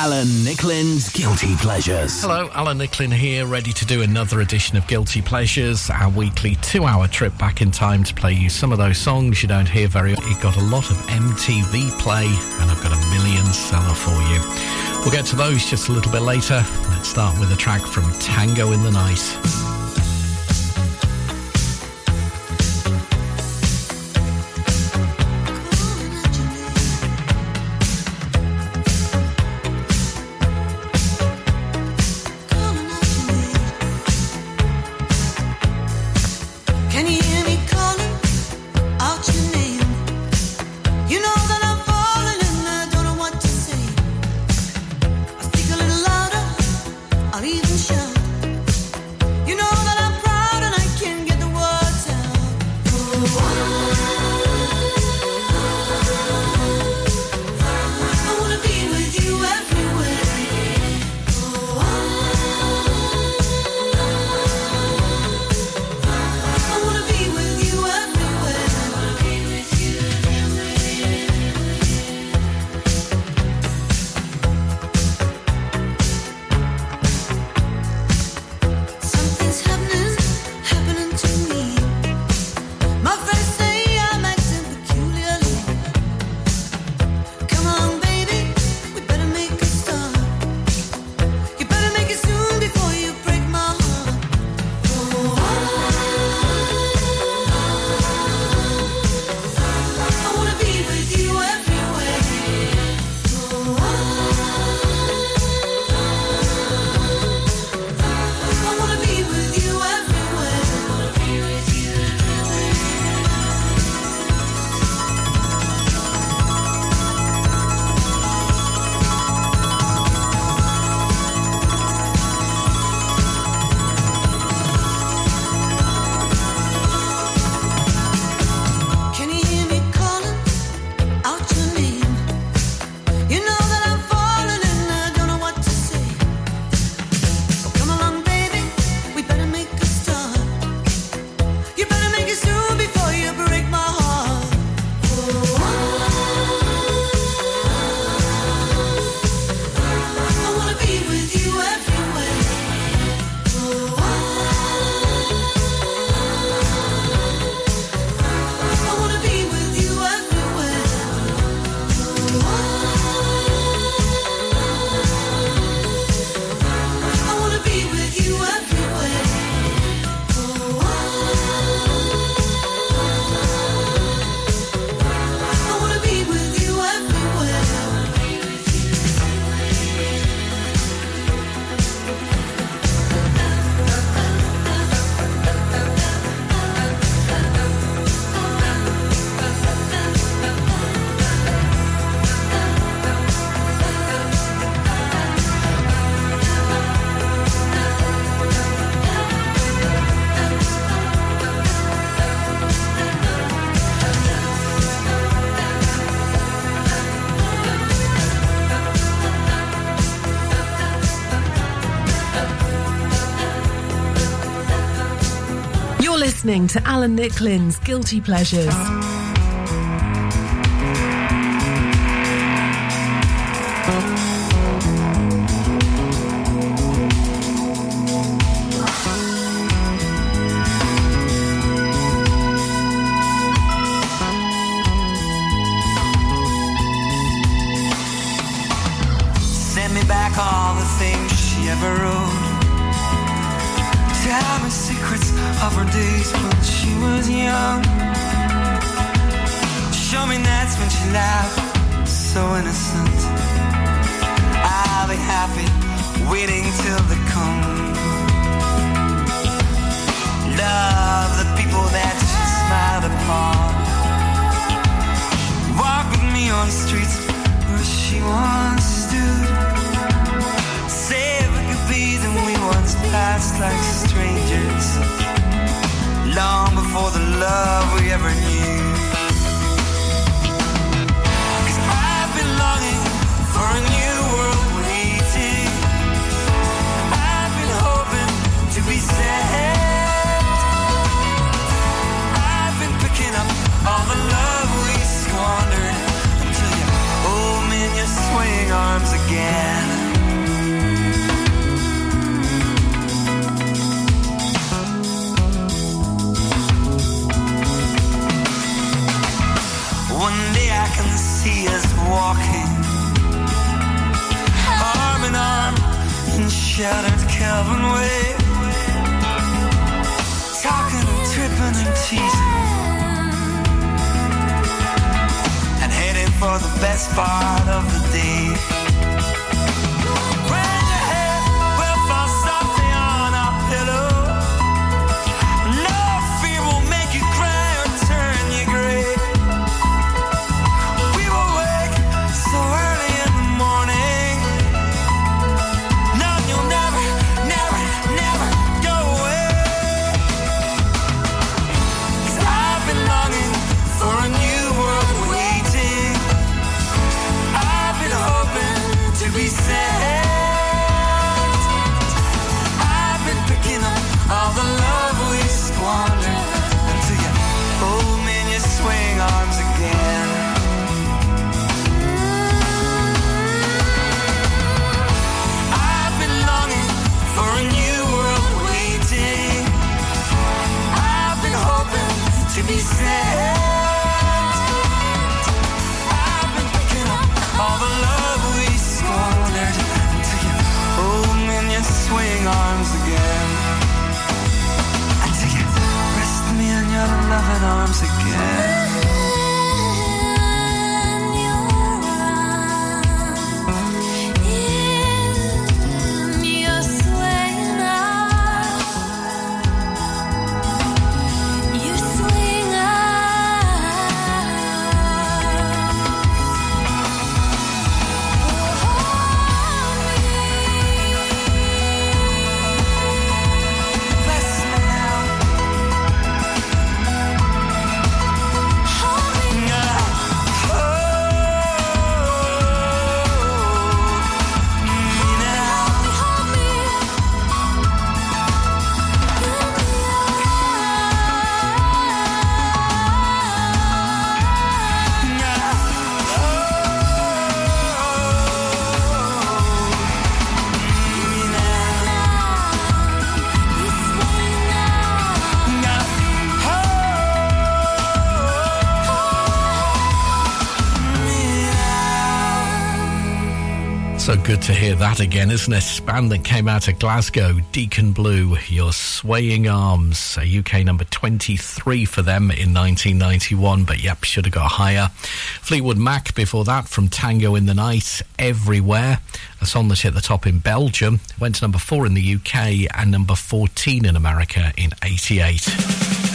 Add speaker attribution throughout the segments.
Speaker 1: Alan Nicklin's Guilty Pleasures.
Speaker 2: Hello, Alan Nicklin here, ready to do another edition of Guilty Pleasures, our weekly two hour trip back in time to play you some of those songs you don't hear very often. It got a lot of MTV play, and I've got a million seller for you. We'll get to those just a little bit later. Let's start with a track from Tango in the Night.
Speaker 3: Listening to Alan Nicklin's Guilty Pleasures.
Speaker 4: Good to hear that again, isn't it? Band that came out of Glasgow, Deacon Blue, Your Swaying Arms, a UK number 23 for them in 1991, but yep, should have got higher. Fleetwood Mac before that from Tango in the Night, Everywhere, a song that hit the top in Belgium, went to number 4 in the UK and number 14 in America in 88.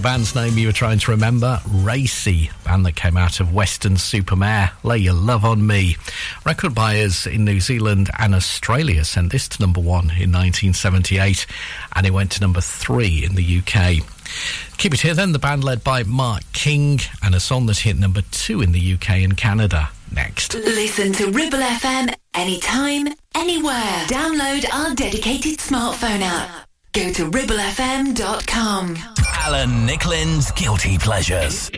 Speaker 4: The band's name you were trying to remember, Racey, band that came out of Weston-super-Mare. Lay Your Love on Me. Record buyers in New Zealand and Australia sent this to number one in 1978, and it went to number three in the UK. Keep it here then, the band led by Mark King, and a song that hit number two in the UK and Canada. Next.
Speaker 5: Listen to Ribble FM anytime, anywhere. Download our dedicated smartphone app. Go to ribblefm.com.
Speaker 6: Alan Nicklin's Guilty Pleasures.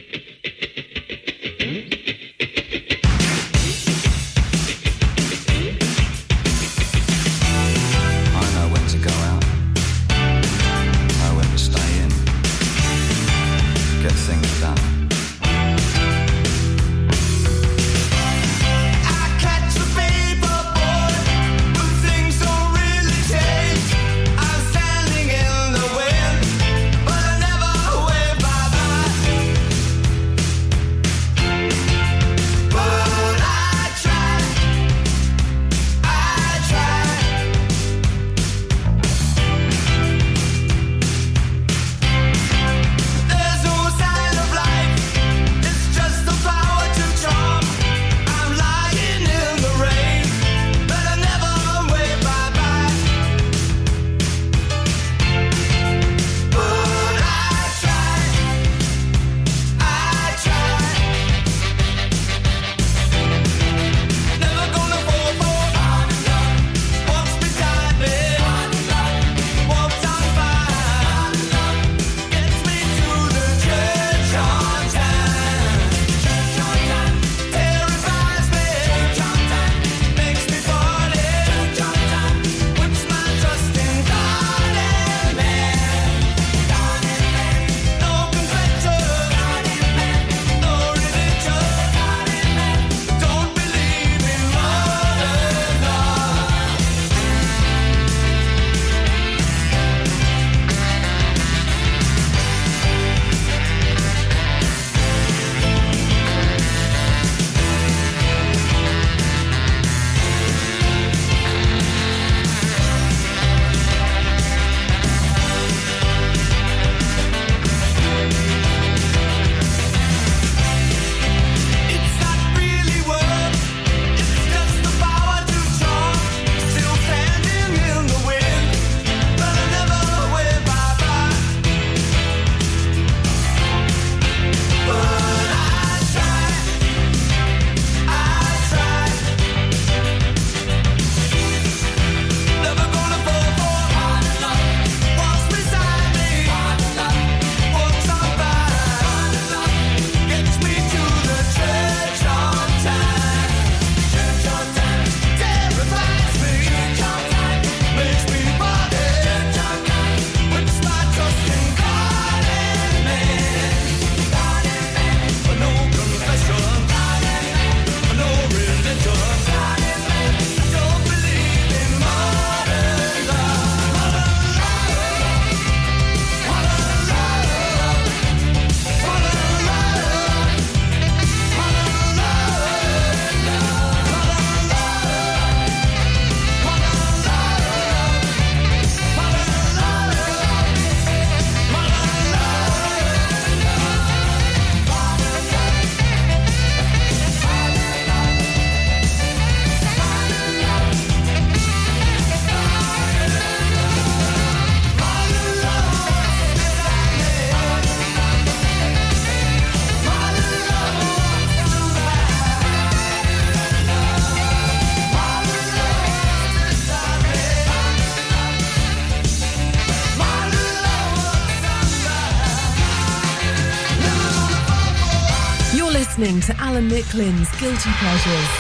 Speaker 7: Alan Nicklin's Guilty Pleasures.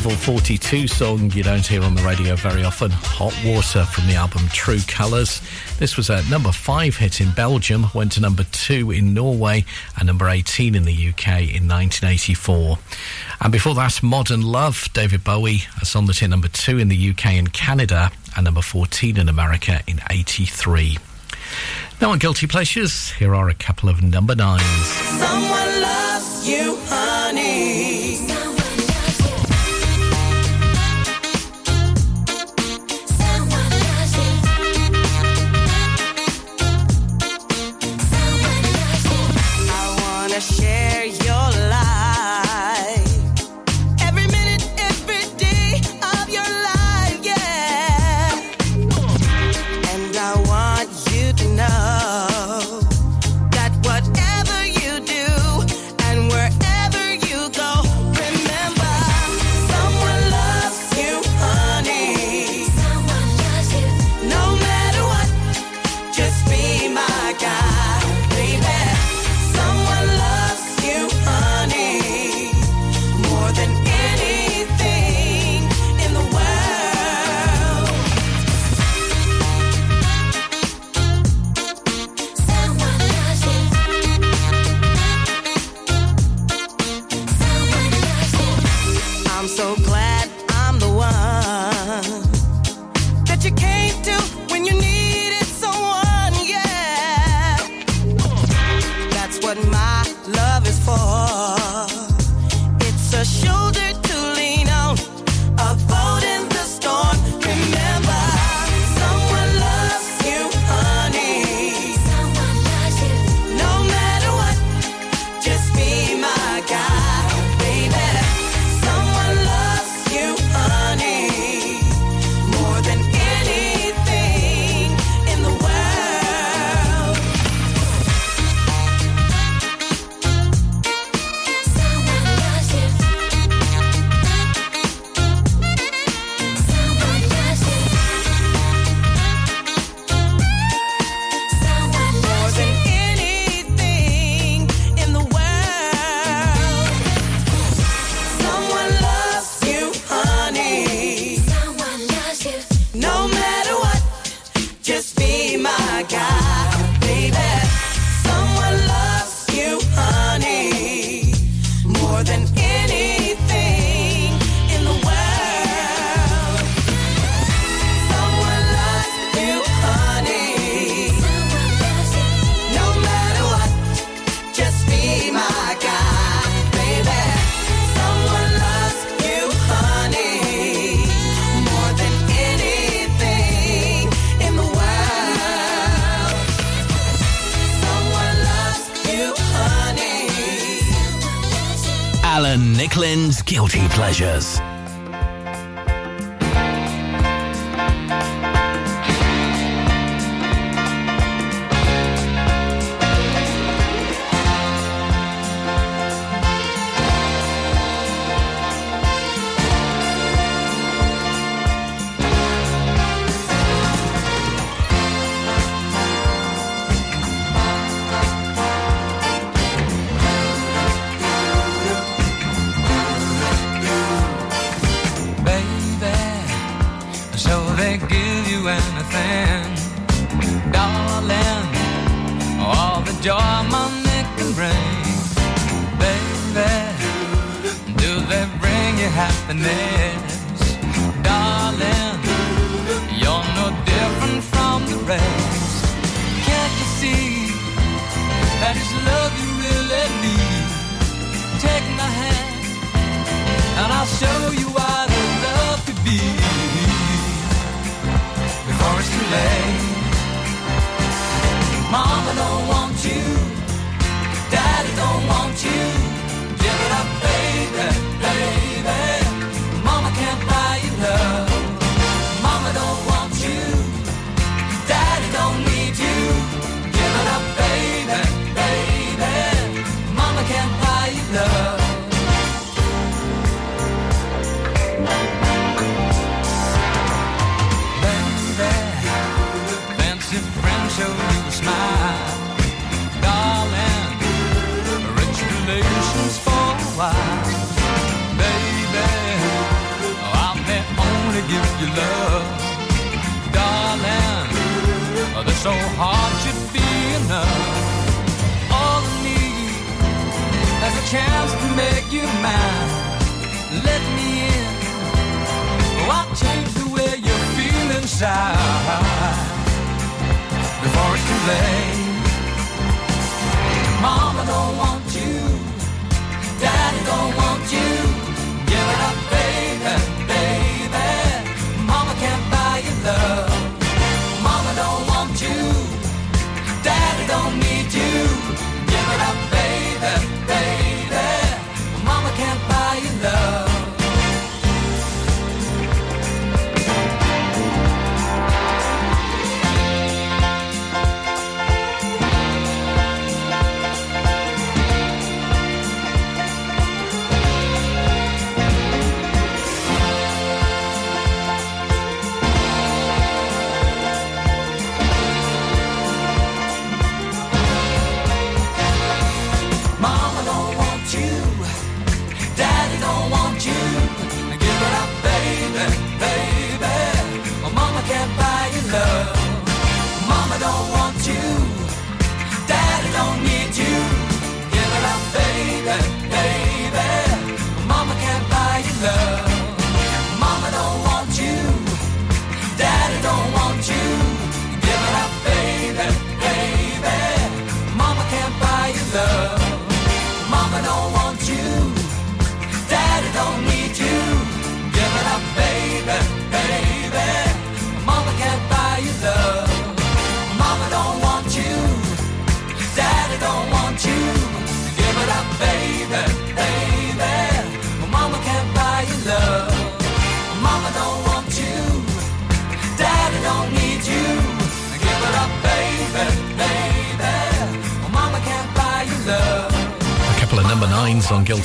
Speaker 4: 42 song you don't hear on the radio very often, Hot Water from the album True Colours. This was a number 5 hit in Belgium, went to number 2 in Norway and number 18 in the UK in 1984. And before that, Modern Love, David Bowie, a song that hit number 2 in the UK and Canada and number 14 in America in 83. Now on Guilty Pleasures, here are a couple of number nines.
Speaker 8: Someone loves you, honey.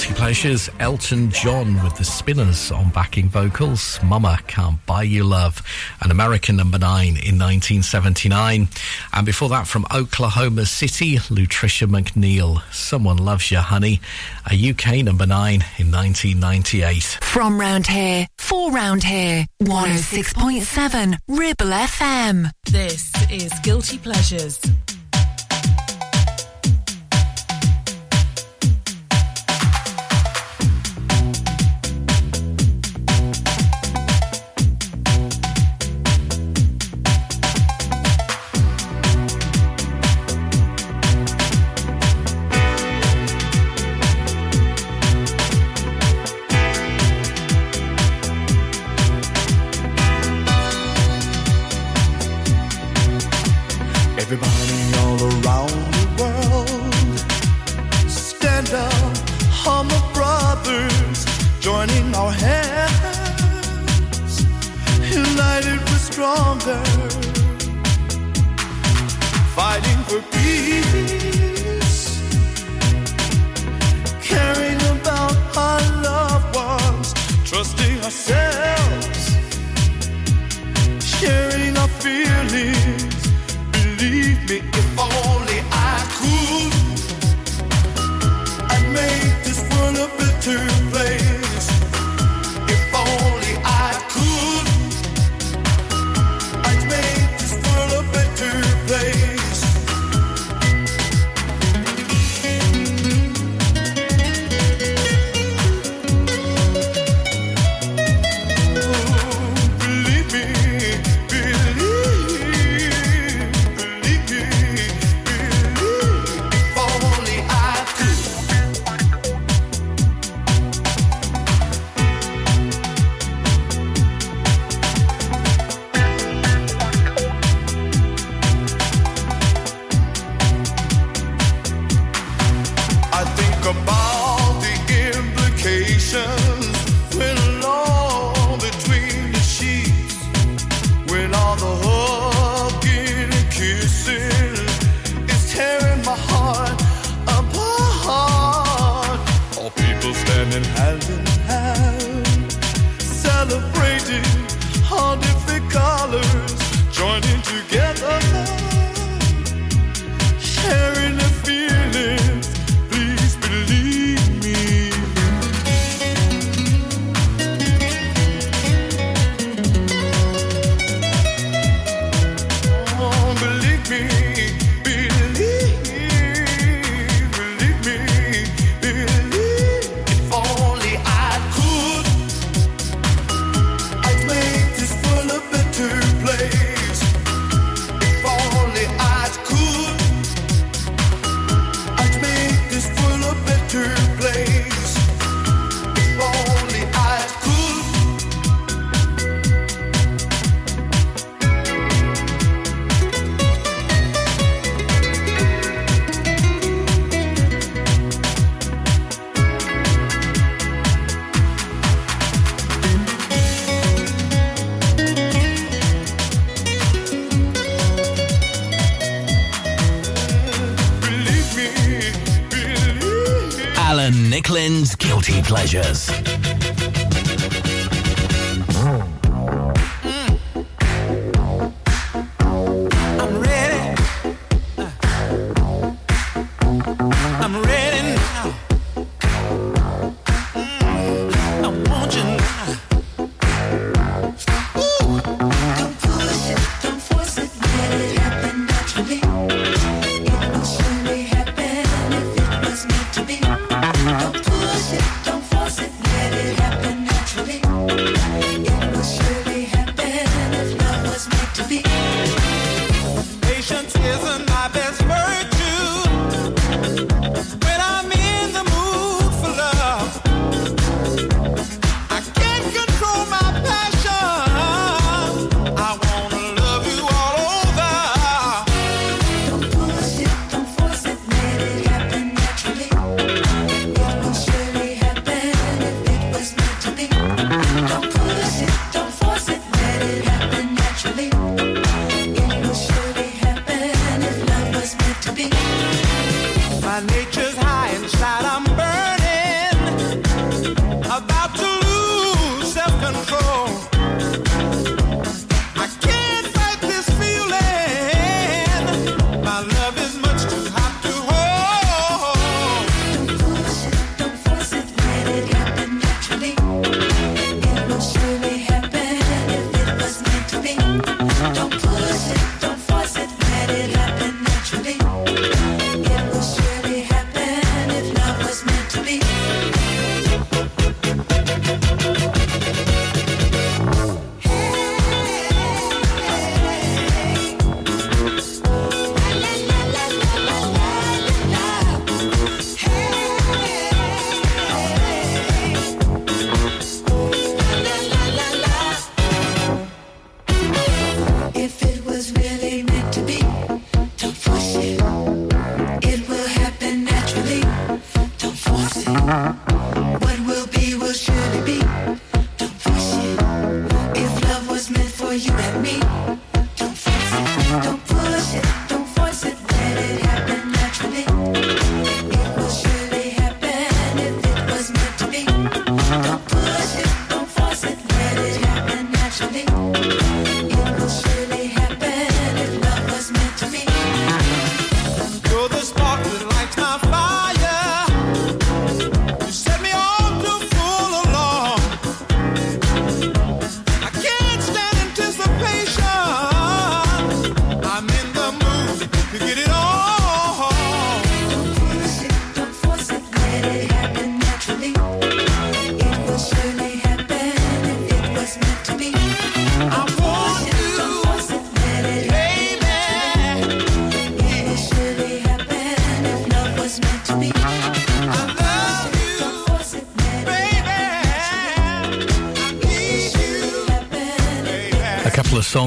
Speaker 9: Guilty Pleasures,
Speaker 4: Elton John with the Spinners on backing vocals, Mama Can't Buy You Love, an American number nine in 1979. And before that, from Oklahoma City, Lutricia McNeal, Someone Loves You, Honey, a UK number nine in 1998.
Speaker 5: From round here, for round here, 106.7 Ribble FM.
Speaker 10: This is Guilty Pleasures.
Speaker 8: pleasures.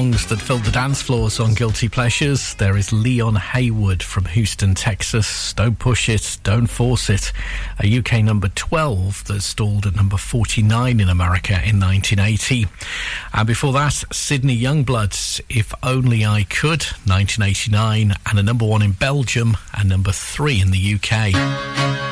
Speaker 4: songs that filled the dance floors on Guilty Pleasures. There is Leon Haywood from Houston, Texas. Don't push it, don't force it. A UK number 12 that stalled at number 49 in America in 1980. And before that, Sydney Youngblood's If Only I Could, 1989, and a number one in Belgium and number three in the UK.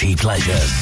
Speaker 11: Guilty Pleasures.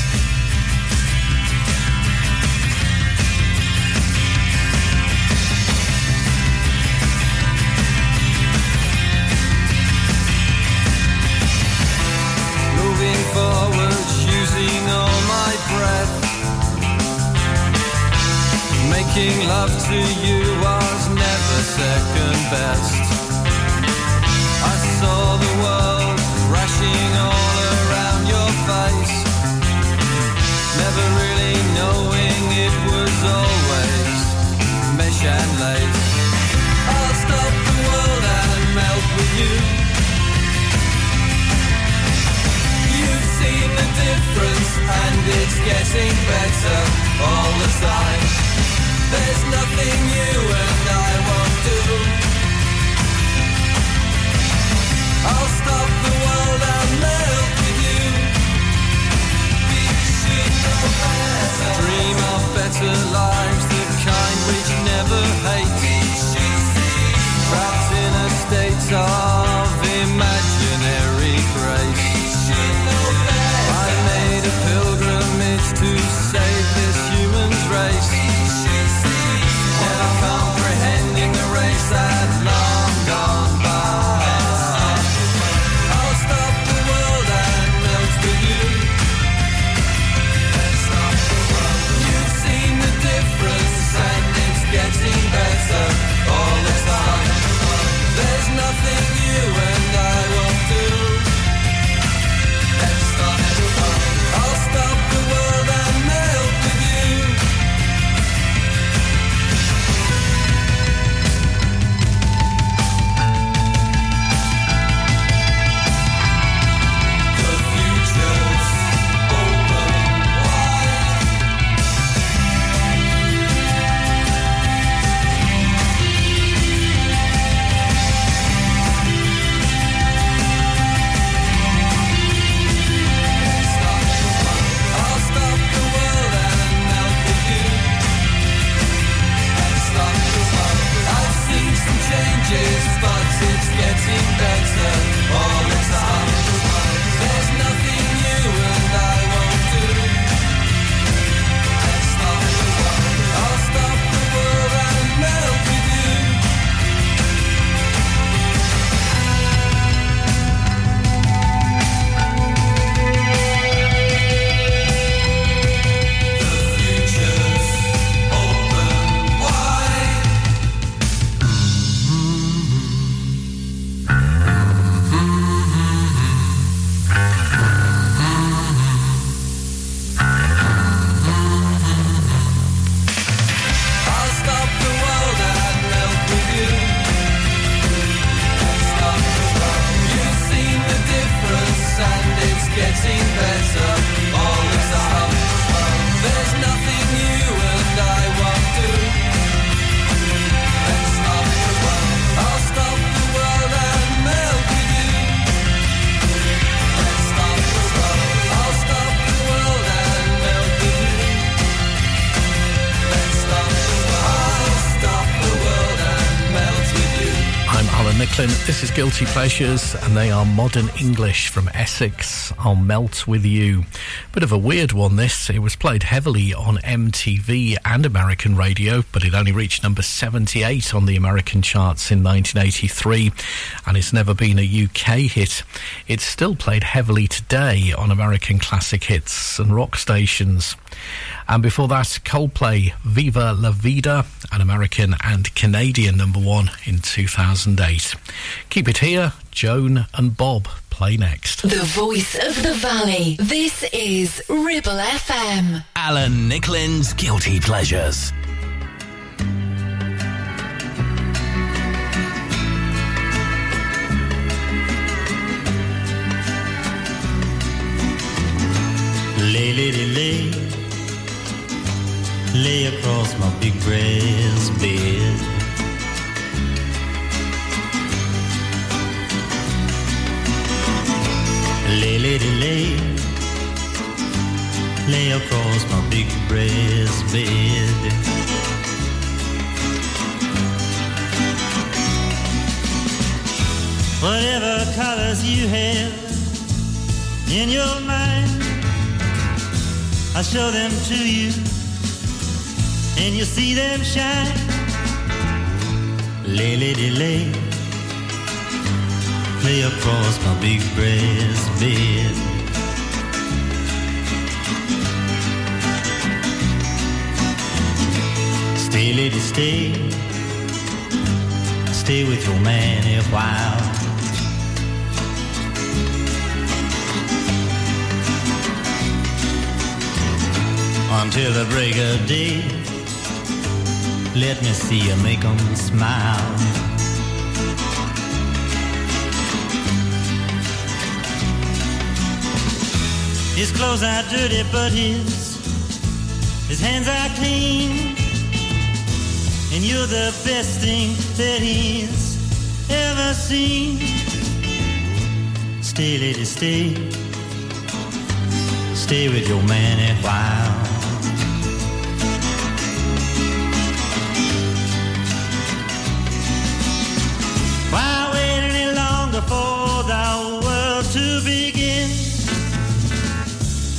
Speaker 4: Guilty Pleasures, and they are modern English from Essex. I'll melt with you. Bit of a weird one, this. It was played heavily on MTV and American radio, but it only reached number 78 on the American charts in 1983, and it's never been a UK hit. It's still played heavily today on American classic hits and rock stations. And before that, Coldplay, Viva La Vida, an American and Canadian number one in 2008. Keep it here, Joan and Bob play next.
Speaker 5: The voice of the valley. This is Ribble FM.
Speaker 6: Alan Nicklin's Guilty Pleasures.
Speaker 12: Lay, lady, lay, lay across my big brass bed. Lay, lady, lay, lay across my big brass bed. Whatever colors you have in your mind. I'll show them to you, and you'll see them shine. Lay, lady, lay, lay across my big brass bed. Stay, lady, stay, stay with your man a while. until the break of day. Let me see you make 'em smile. His clothes are dirty, but his his hands are clean. And you're the best thing that he's ever seen. Stay, lady, stay. Stay with your man a while. Why wait any longer for the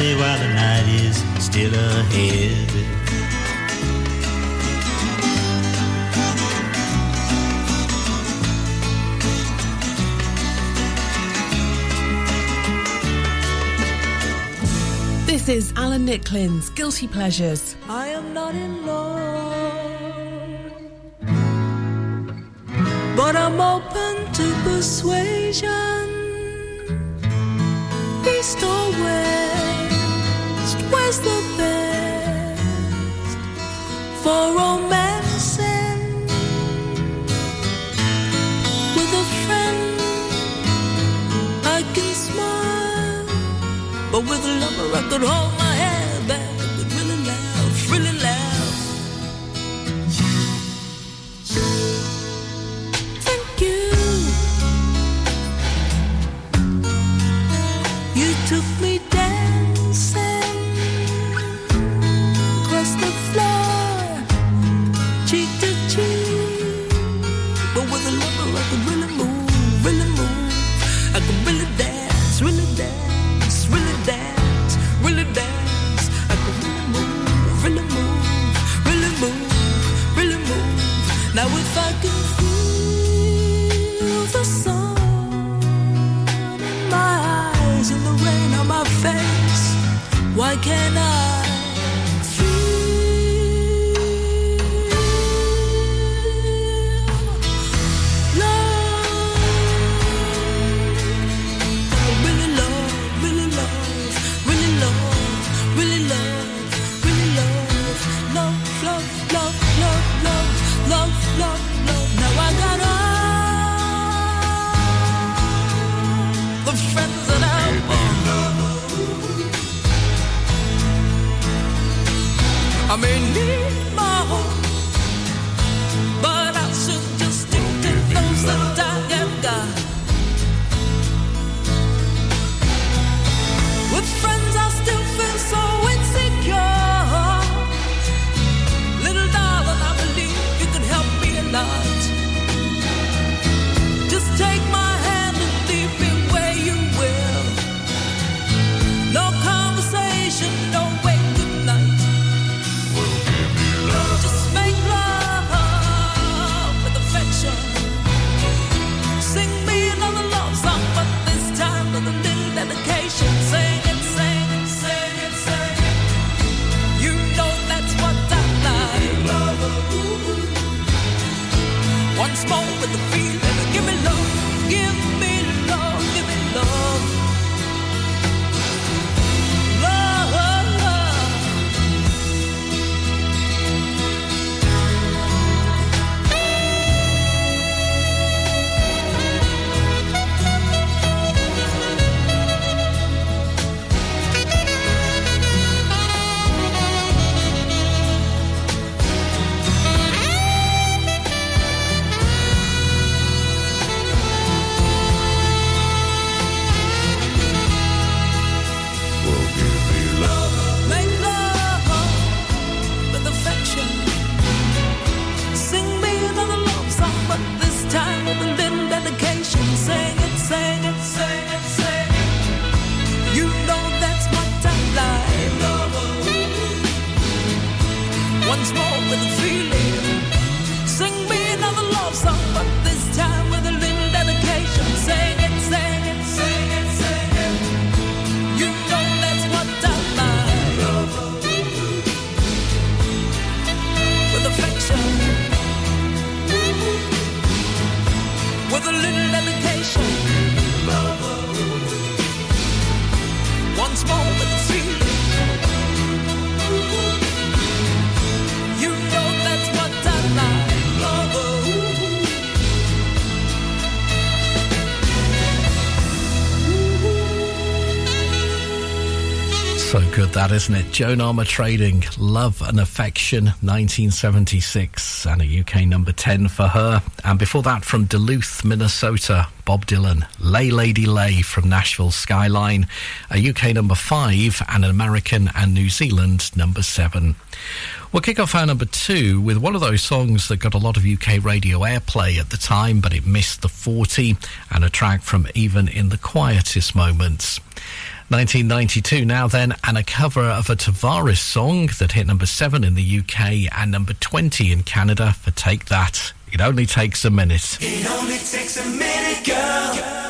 Speaker 12: Stay while the night is still ahead.
Speaker 2: This is Alan Nicklin's Guilty Pleasures.
Speaker 13: I am not in love, but I'm open to persuasion. East or west, where's the best for romancing with a friend? I can smile, but with a lover I could hold
Speaker 3: that
Speaker 4: isn't it? Joan Armatrading, Love and Affection, 1976, and a UK number 10 for her. And before that, from Duluth, Minnesota, Bob Dylan, Lay Lady Lay from Nashville Skyline, a UK number 5, and an American and New Zealand number 7. We'll kick off our number two with one of those songs that got a lot of UK radio airplay at the time, but it missed the 40, and a track from Even in the Quietest Moments. 1992 now then, and a cover of a Tavares song that hit number 7 in the UK and number 20 in Canada for Take That. It only takes a minute.
Speaker 10: It only takes a minute, girl. It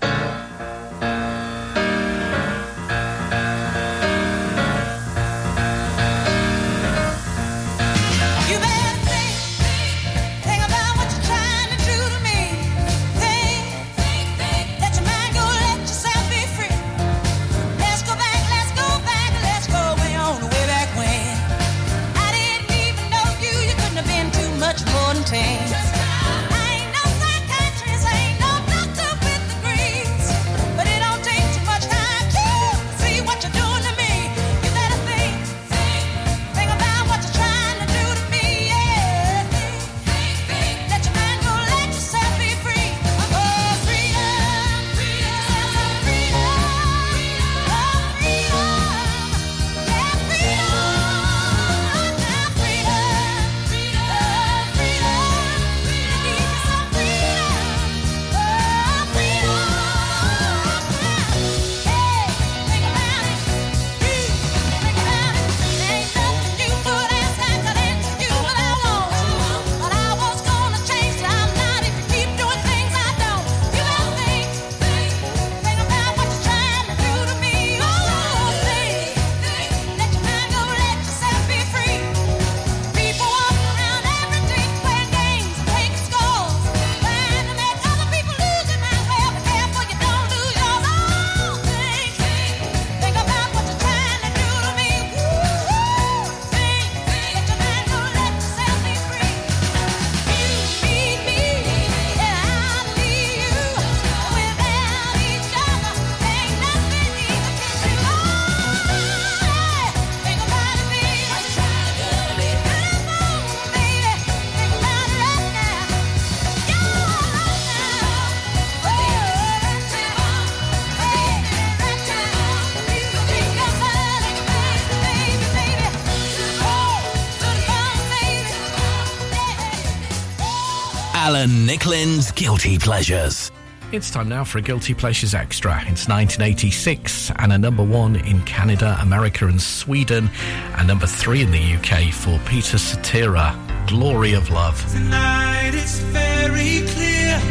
Speaker 1: Guilty Pleasures.
Speaker 4: It's time now for a Guilty Pleasures Extra. It's 1986 and a number one in Canada, America, and Sweden, and number three in the UK for Peter Cetera, Glory of Love.
Speaker 6: Tonight it's very clear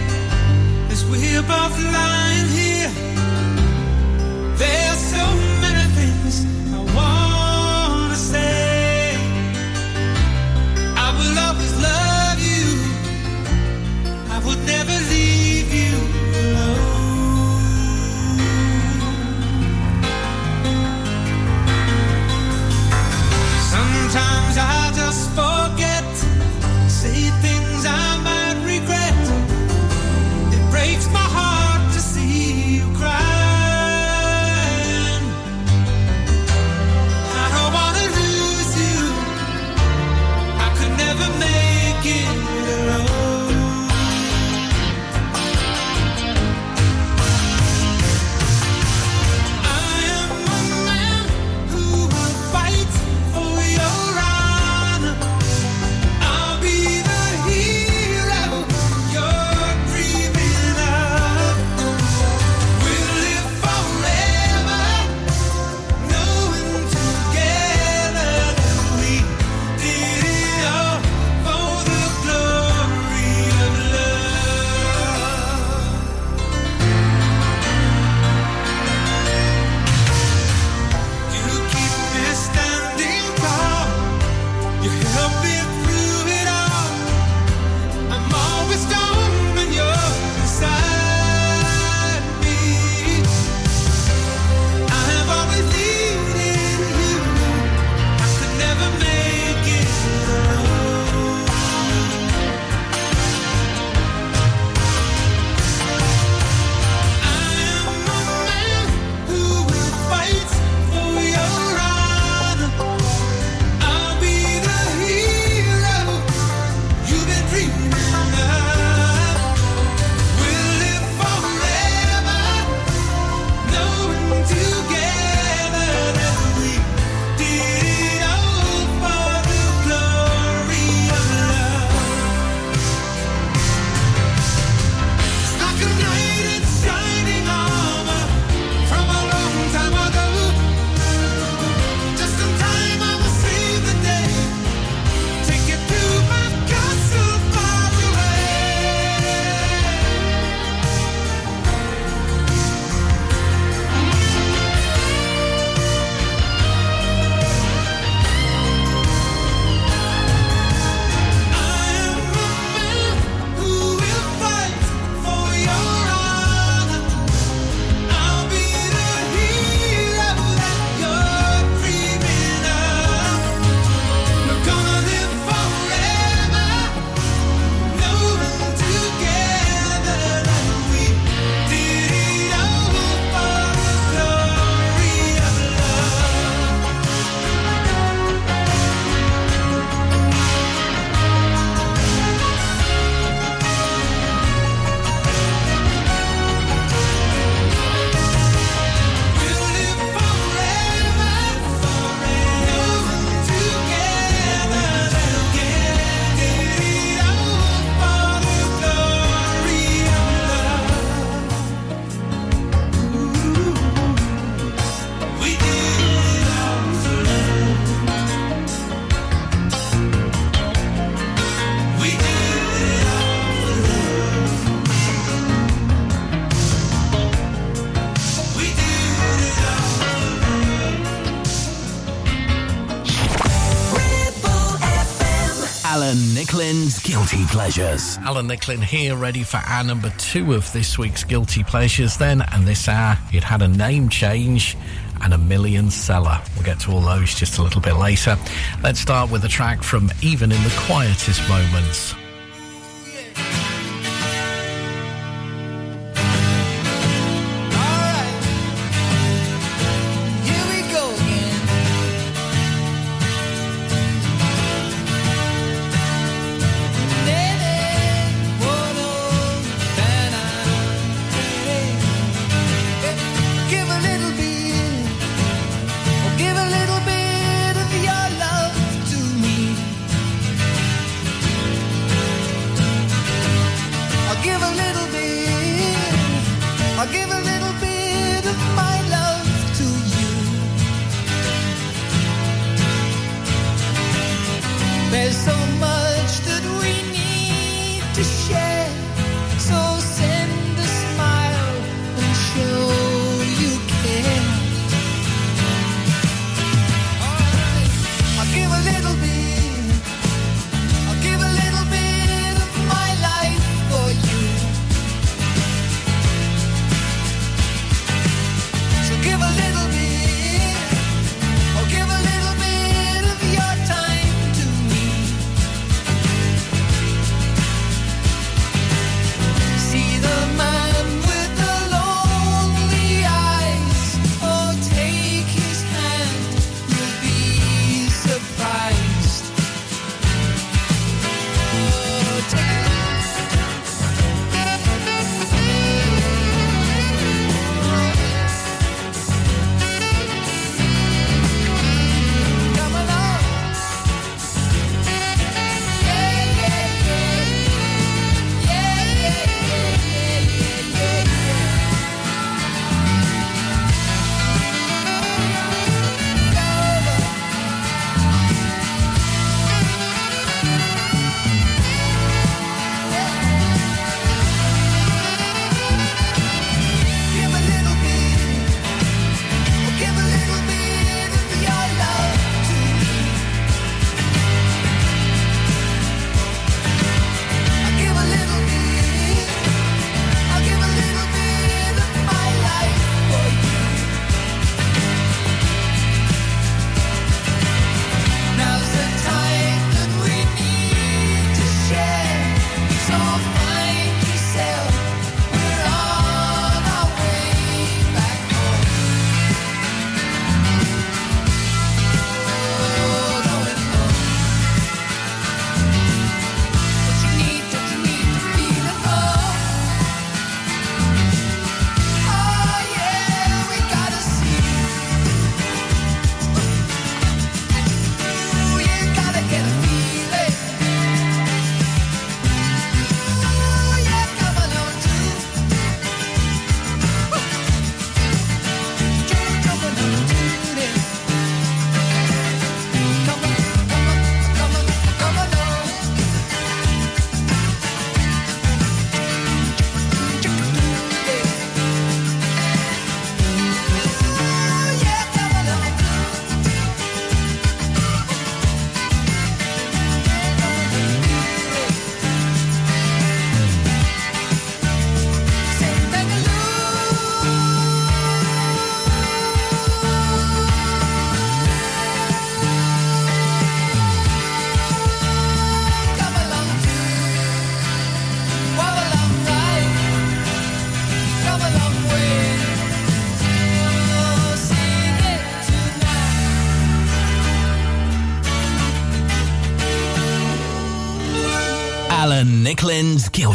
Speaker 6: as we're both lying here. There's so many things
Speaker 8: Pleasures.
Speaker 14: Alan Nicklin here, ready for hour number two of this week's Guilty Pleasures, then. And this hour, it had a name change and a million seller. We'll get to all those just a little bit later. Let's start with a track from Even in the Quietest Moments.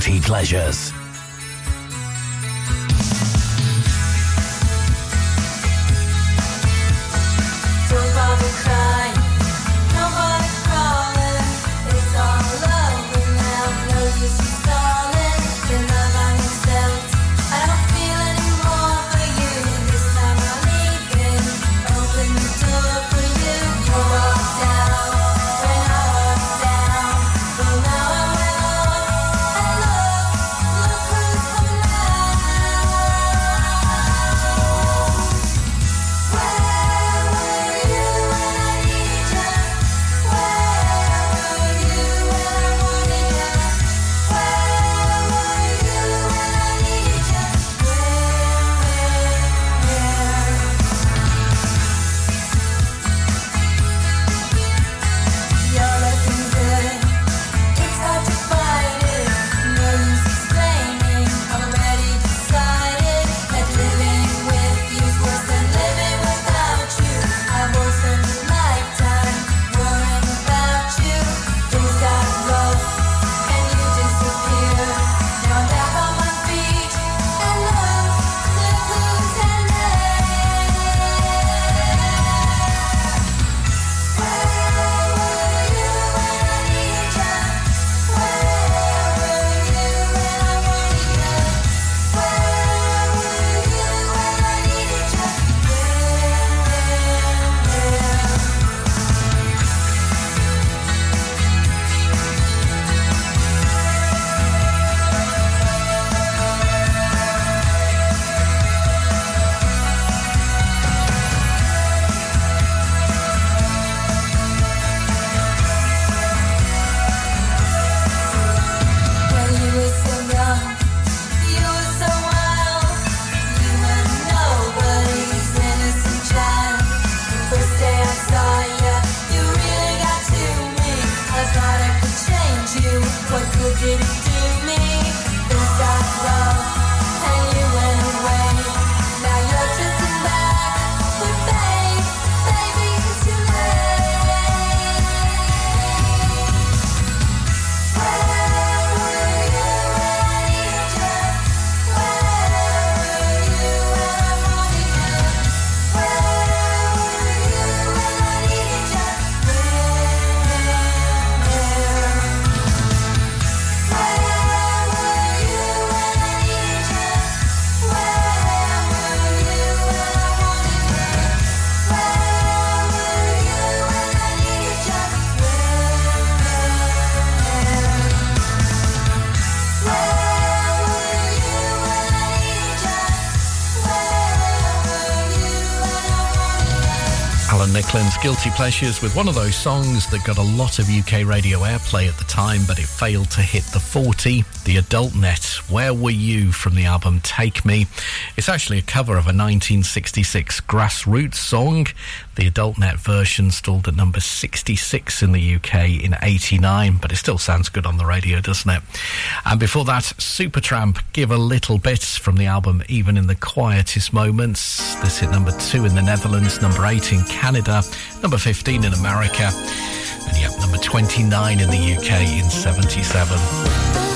Speaker 8: Pleasures. Franklin's Guilty Pleasures with one of those songs that got a lot of UK radio airplay at the time, but it failed to hit the 40. The Adult Net, Where Were You from the album Take Me. It's actually a cover of a 1966 Grass Roots song. The Adult Net version stalled at number 66 in the UK in 89, but it still sounds good on the radio, doesn't it? And before that, Supertramp, Give a Little Bit from the album Even in the Quietest Moments. This hit number 2 in the Netherlands, number 8 in Canada, number 15 in America, and yep, number 29 in the UK in 77.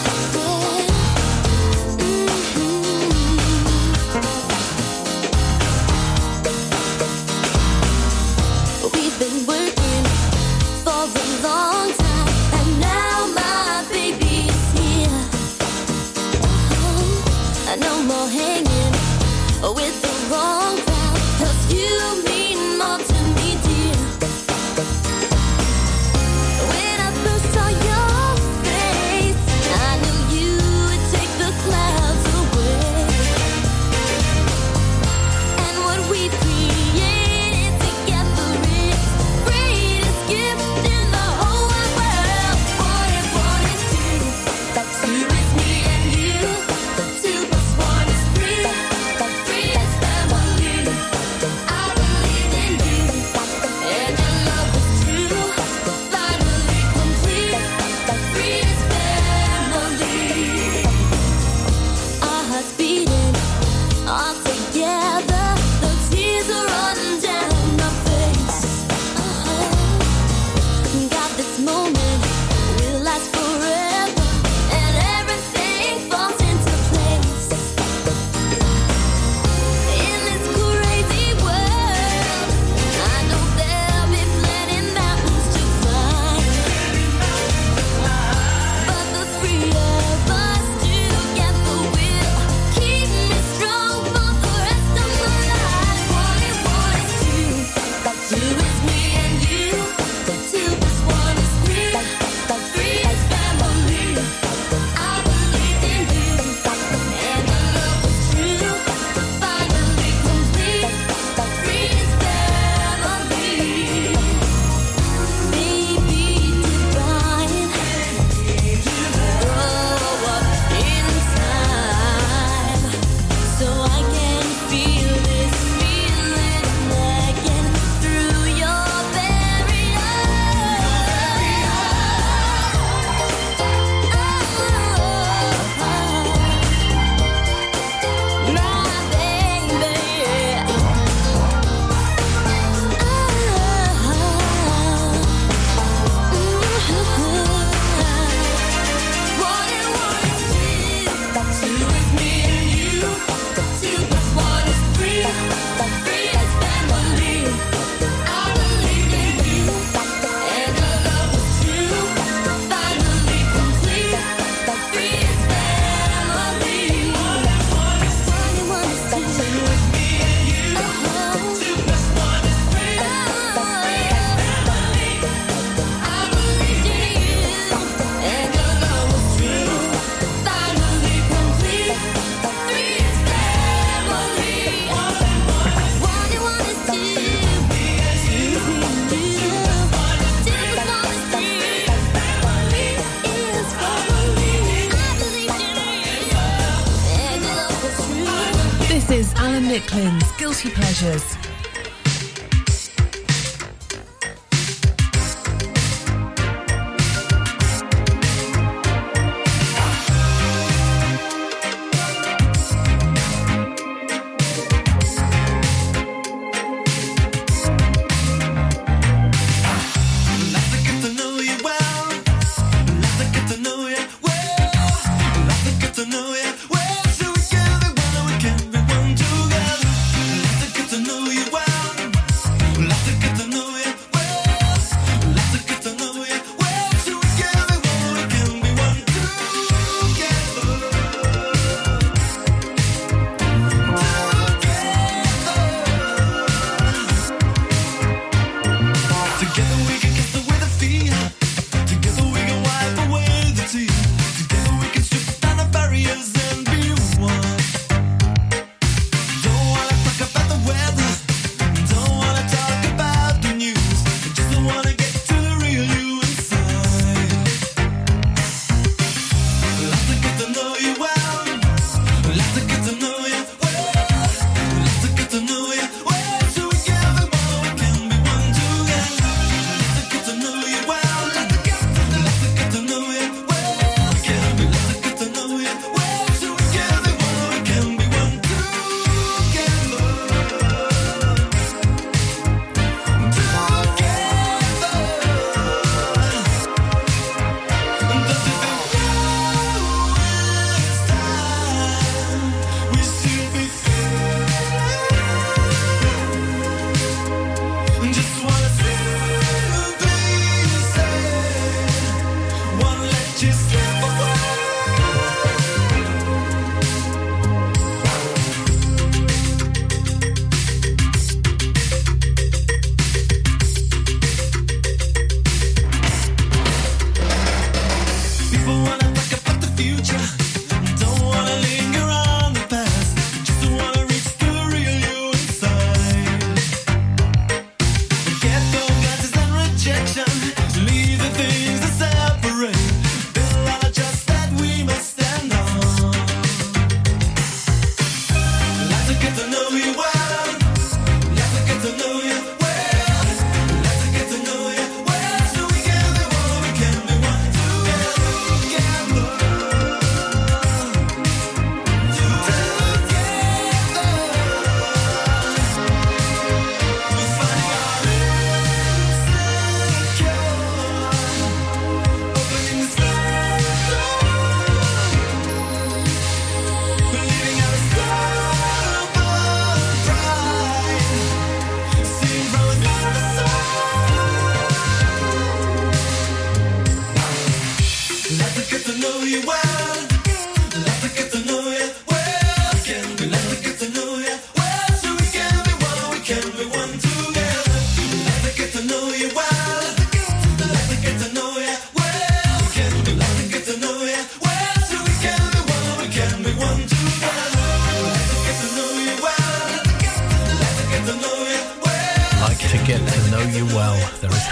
Speaker 10: Guilty Pleasures.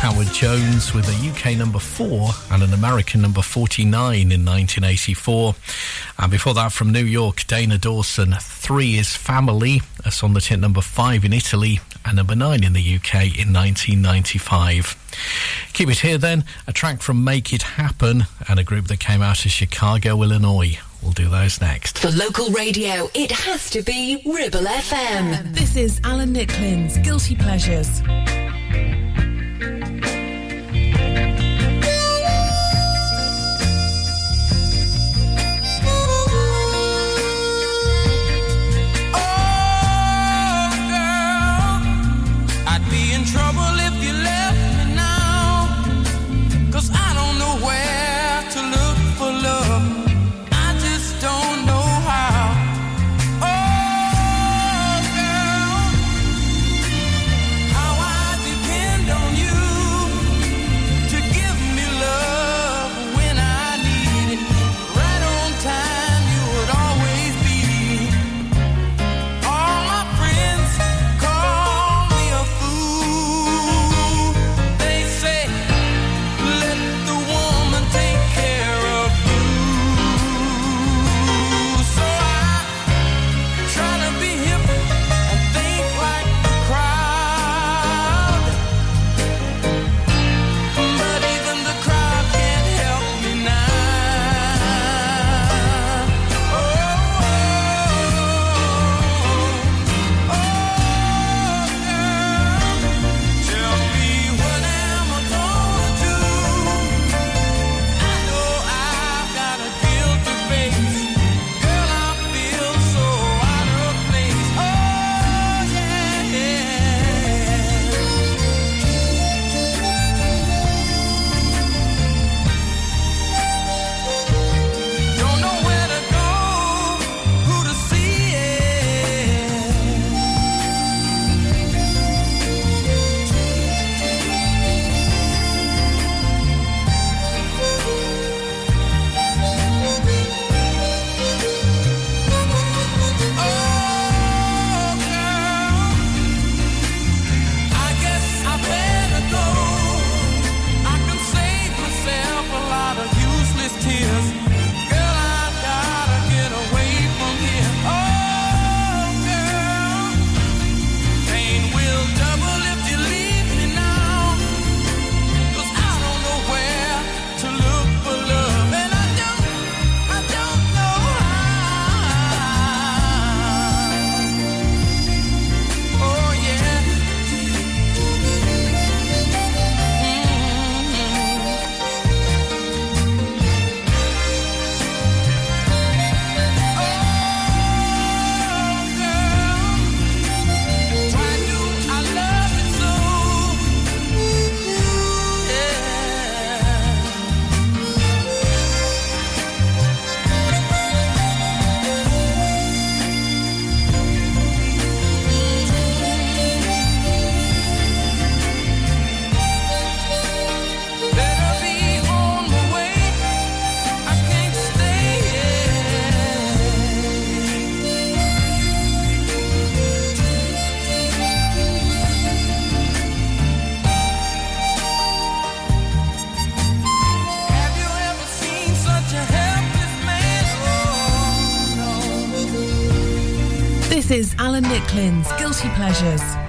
Speaker 4: Howard Jones with a UK number four and an American number 49 in 1984. And before that, from New York, Dana Dawson, Three is Family. That's on the tit number five in Italy and number nine in the UK in 1995. Keep it here then. A track from Make It Happen and a group that came out of Chicago, Illinois. We'll do those next.
Speaker 5: For local radio, it has to be Ribble FM.
Speaker 2: This is Alan Nicklin's Guilty Pleasures. Franklin's Guilty Pleasures.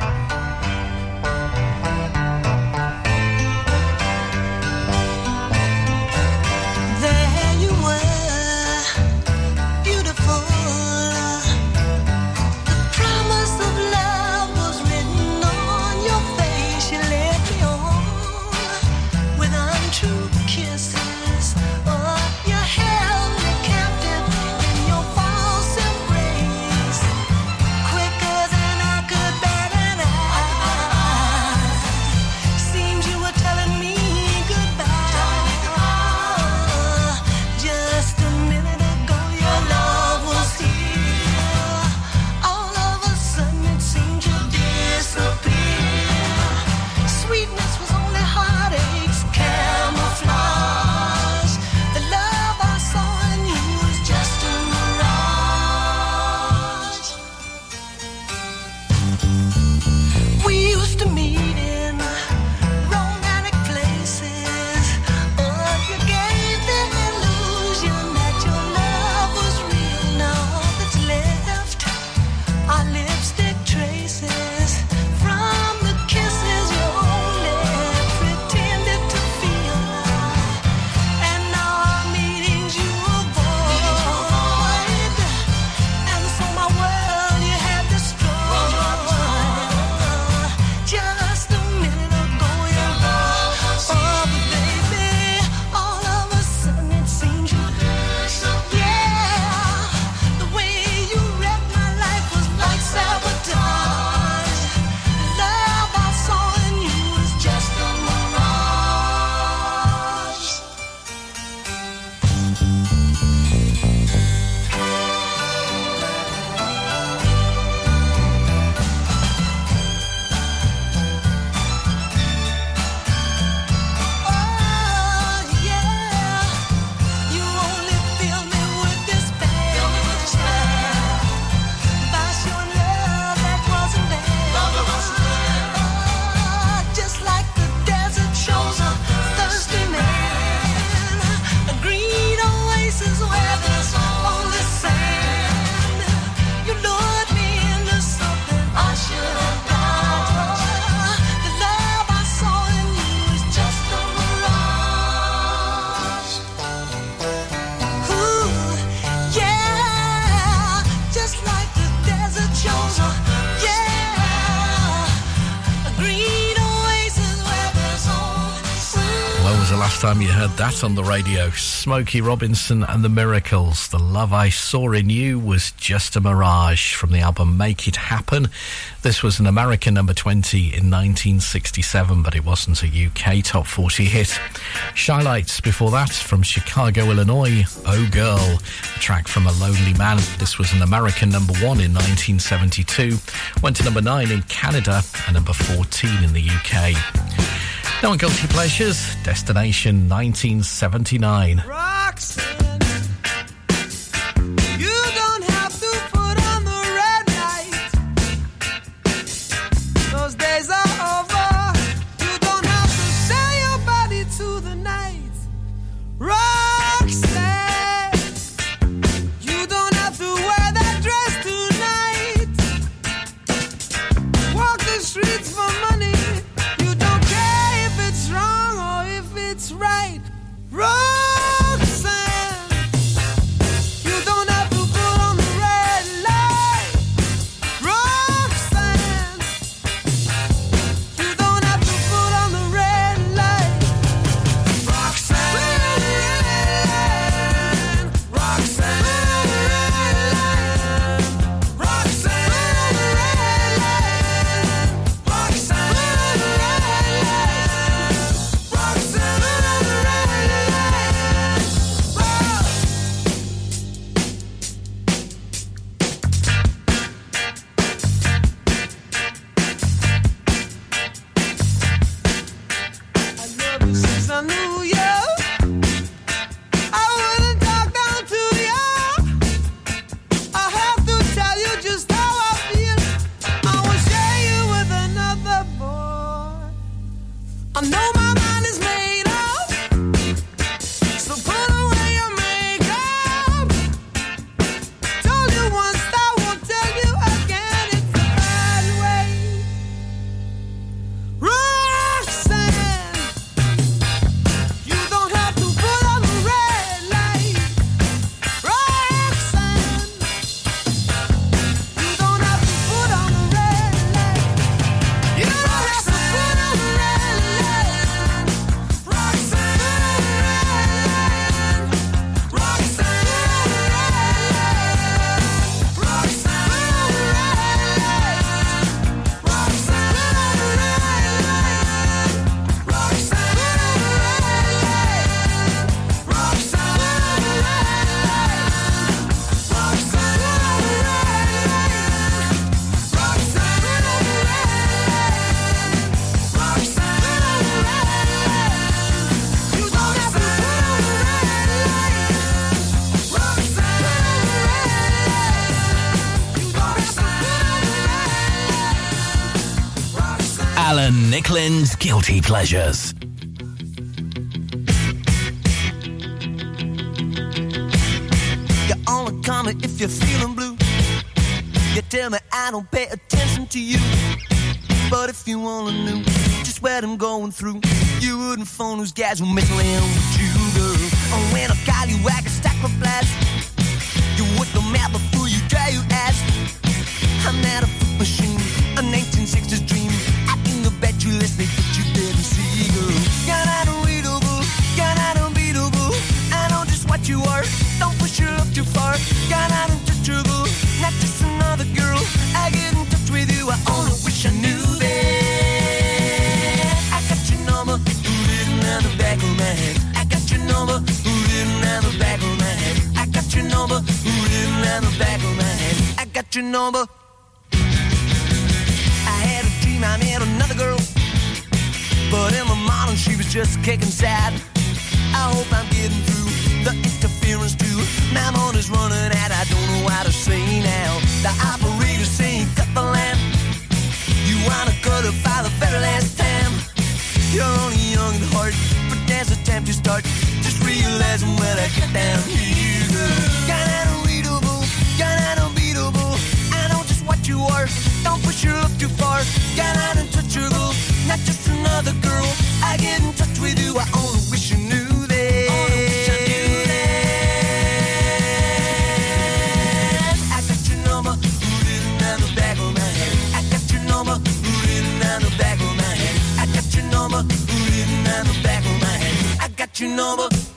Speaker 15: that
Speaker 4: on the radio. Smokey Robinson and the Miracles. The love I saw in you was just a mirage from the album Make It Happen. This was an American number 20 in 1967, but it wasn't a UK top 40 hit. Chi-Lites before that from Chicago, Illinois. Oh Girl, a track from A Lonely Man. This was an American number one in 1972. Went to number nine in Canada and number 14 in the UK. No on Guilty Pleasures, Destination 1979.
Speaker 6: Rocks! Nicklin's Guilty Pleasures.
Speaker 7: You're only coming if you're feeling blue. You tell me I don't pay attention to you. But if you wanna know just what I'm going through, you wouldn't phone those guys who mess around dream I met another girl, but in the morning she was just kicking sad. I hope I'm getting through the interference too. My motor's running out, I don't know how to say now. The operator's saying cut the lamp. You wanna cut it by the very last time. You're only young at heart, but there's a time to start. Just realizing when I get down here, girl. You are. Don't push your love too far. You're not untouchable, not just another girl. I get in touch with you. I only wish you knew that. I own wish I knew they got your number, booted another bag on. I got your number, booted another bag on my head. I got your normal, booted nano bag on. I got your number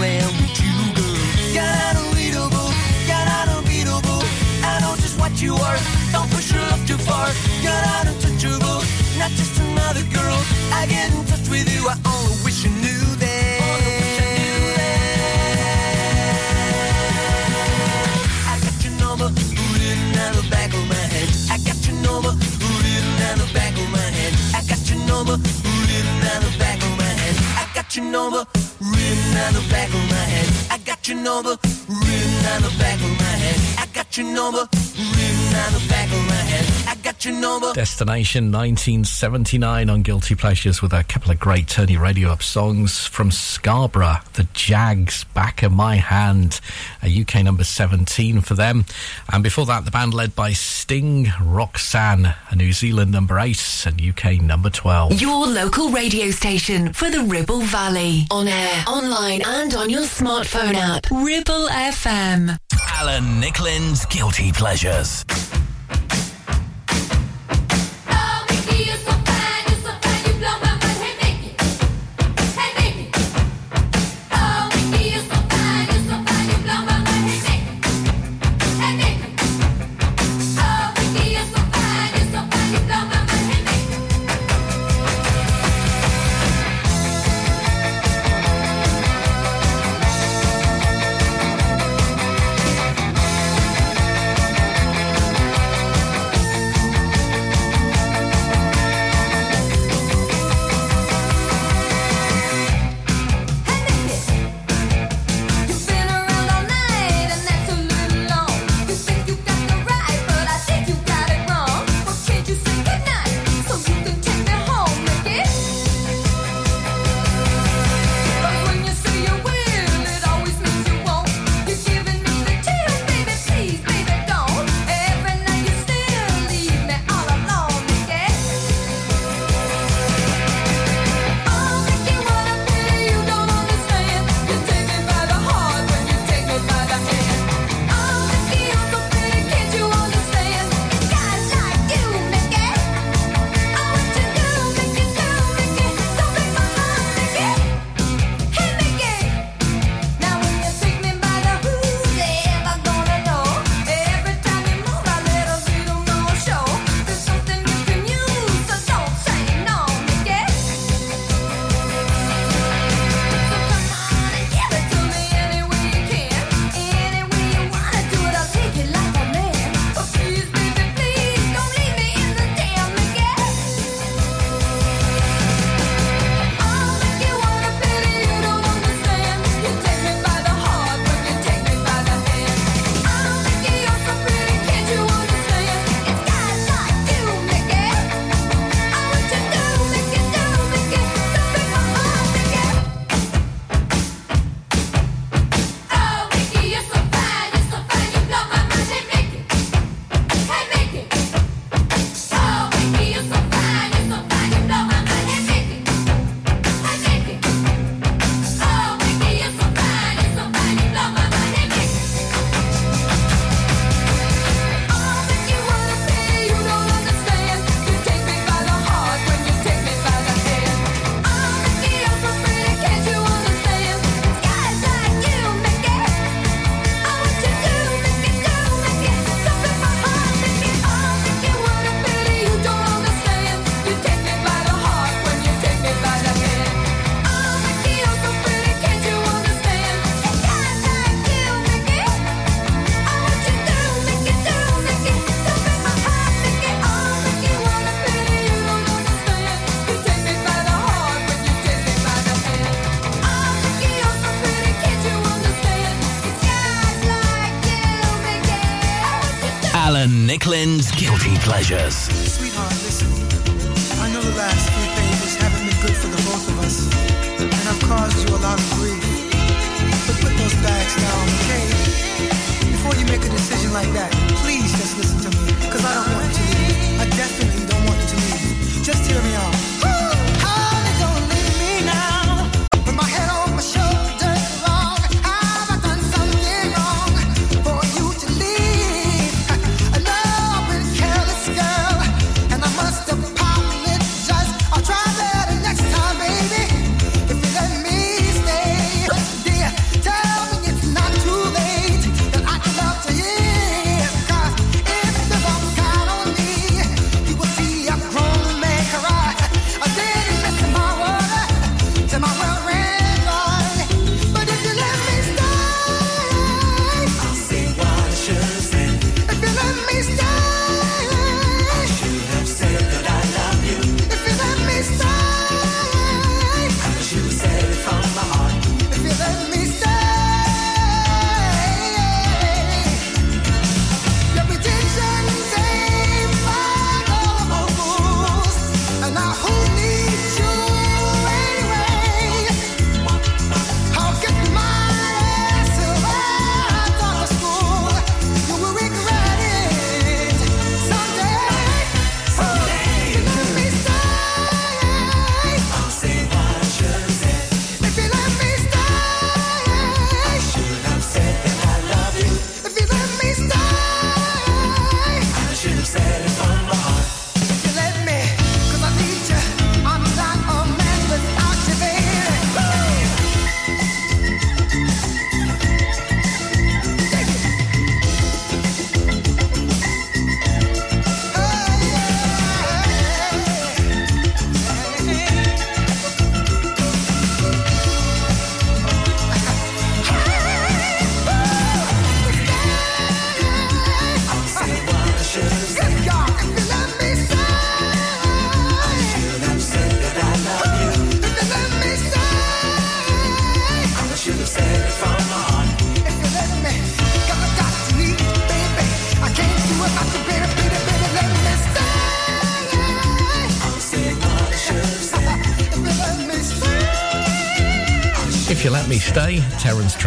Speaker 7: around with you, girl. You're not unreadable, you're not unbeatable. I know just what you are. Don't push your love too far. You're not untouchable, not just another girl. I get in touch with you. I only wish you knew that. I got your number written the back of my head. I got your number written the back of my head. I got your number written the back of my head. I got your number the back of my head. I got your number written on the back of my head. I got your number written on the back of my head.
Speaker 4: Destination 1979 on Guilty Pleasures with a couple of great Tony Radio Up songs from Scarborough, The Jags, Back of My Hand, a UK number 17 for them. And before that, the band led by Sting, Roxanne, a New Zealand number 8 and UK number 12.
Speaker 5: Your local radio station for the Ribble Valley. On air, online, and on your smartphone app. Ribble FM.
Speaker 6: Alan Nicklin's Guilty Pleasures.
Speaker 14: Sanchez.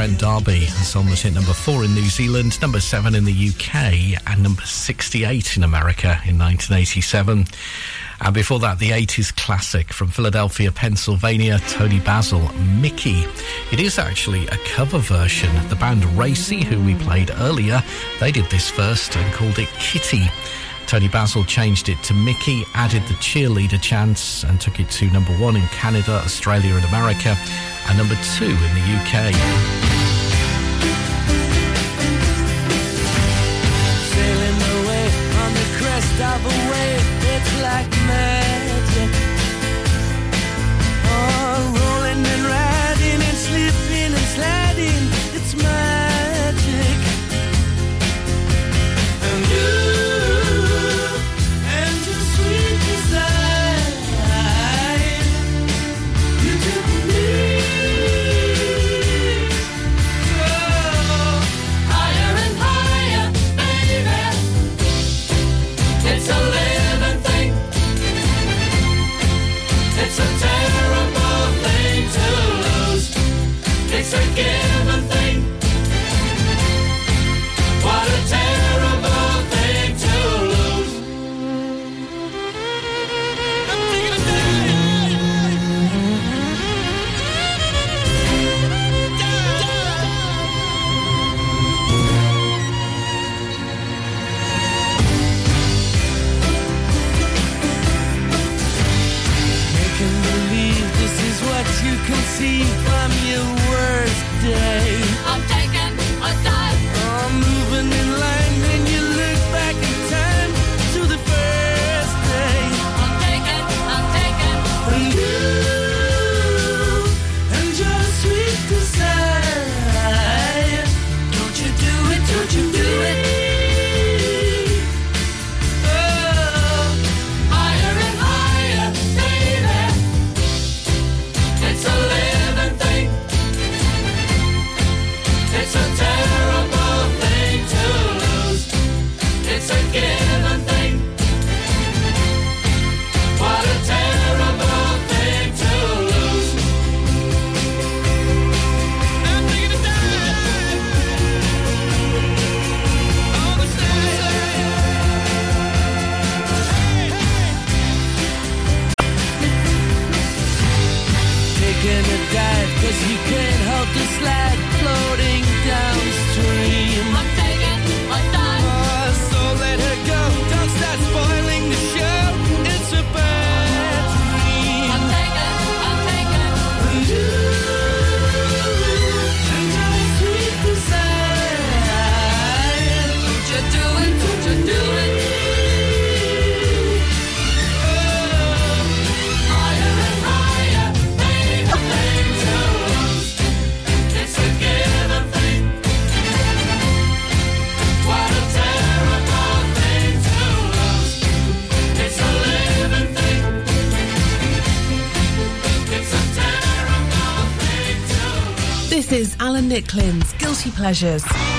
Speaker 14: Trent D'Arby. The was hit number four in New Zealand, number seven in the UK, and number 68 in America in 1987. And before that, the 80s classic from Philadelphia, Pennsylvania, Toni Basil, Mickey. It is actually a cover version. The band Racey, who we played earlier, they did this first and called it Kitty. Toni Basil changed it to Mickey, added the cheerleader chants, and took it to number one in Canada, Australia, and America, and number two in the UK
Speaker 13: thank you
Speaker 16: Alan Guilty Pleasures.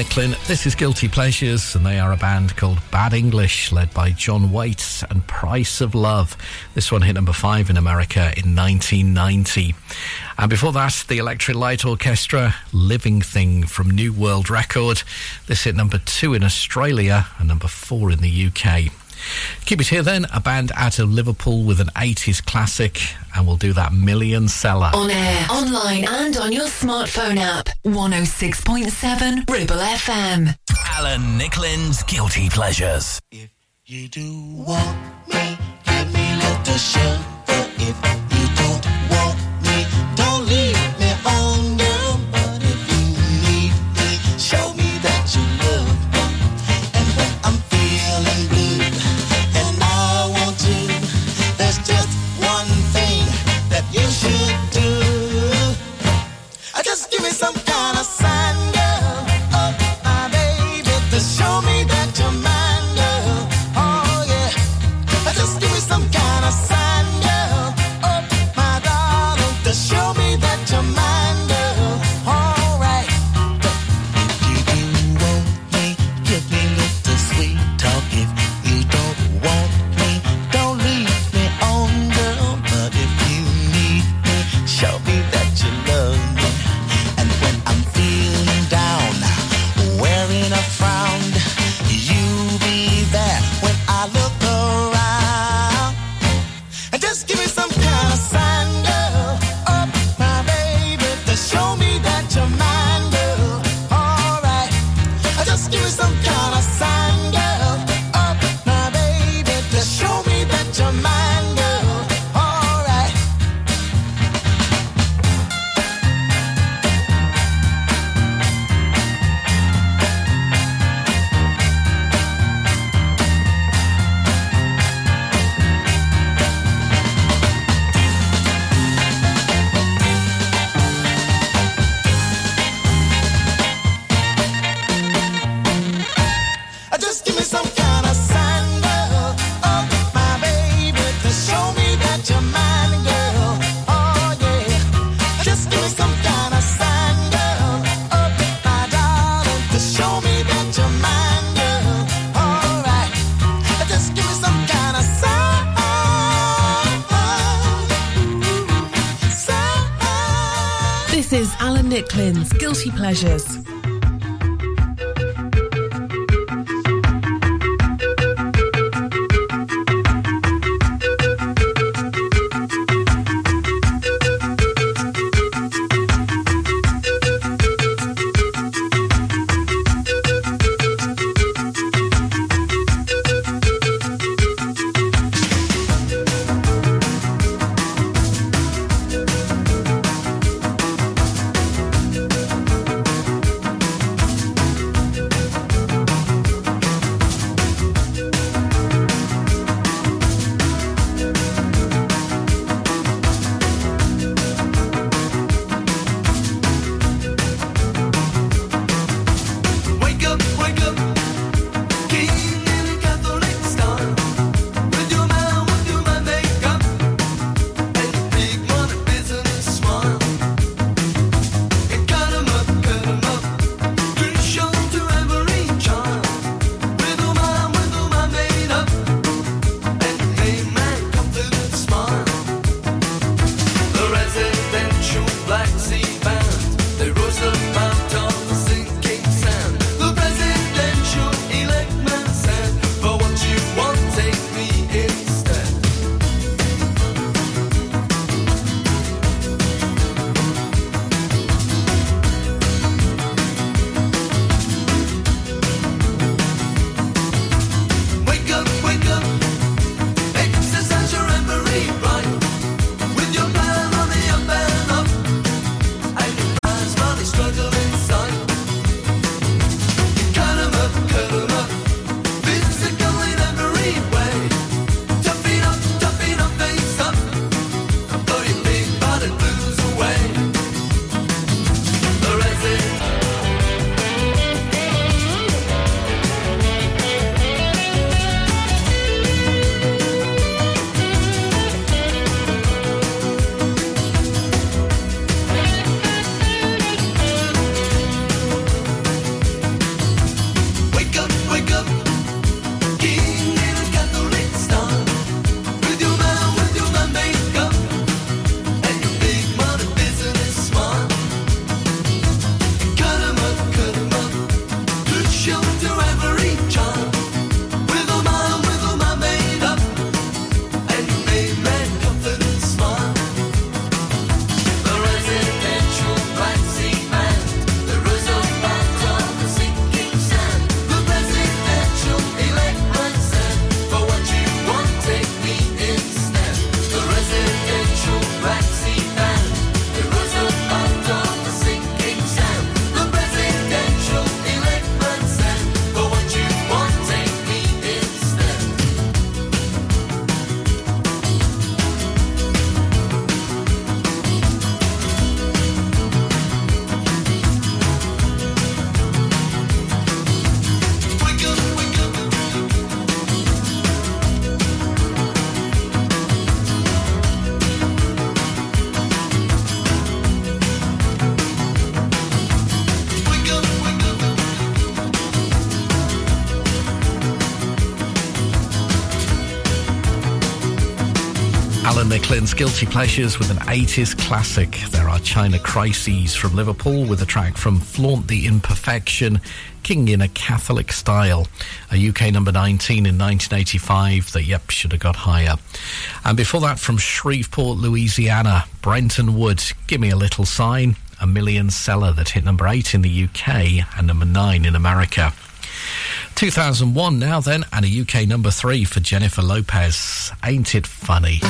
Speaker 4: Nicklin. This is Guilty Pleasures, and they are a band called Bad English, led by John Waits and Price of Love. This one hit number five in America in 1990. And before that, the Electric Light Orchestra, Living Thing from New World Record. This hit number two in Australia and number four in the UK. Keep it here then, a band out of Liverpool with an 80s classic, and we'll do that million seller.
Speaker 5: On air, online, and on your smartphone app. 106.7 Ribble FM.
Speaker 1: Alan Nicklin's Guilty Pleasures.
Speaker 17: If you do want me, give me a
Speaker 7: little sugar. If Laranjas. Guilty Pleasures
Speaker 18: with
Speaker 8: an 80s classic. There are China Crisis from Liverpool with a track from Flaunt the Imperfection, King in a Catholic Style, a UK number 19 in 1985 that, yep, should have got higher. And before that, from Shreveport, Louisiana, Brenton Wood, Give Me a Little Sign, a million seller that hit number 8 in the UK and number 9 in America. 2001 now then, and a UK number 3 for Jennifer Lopez. Ain't it funny?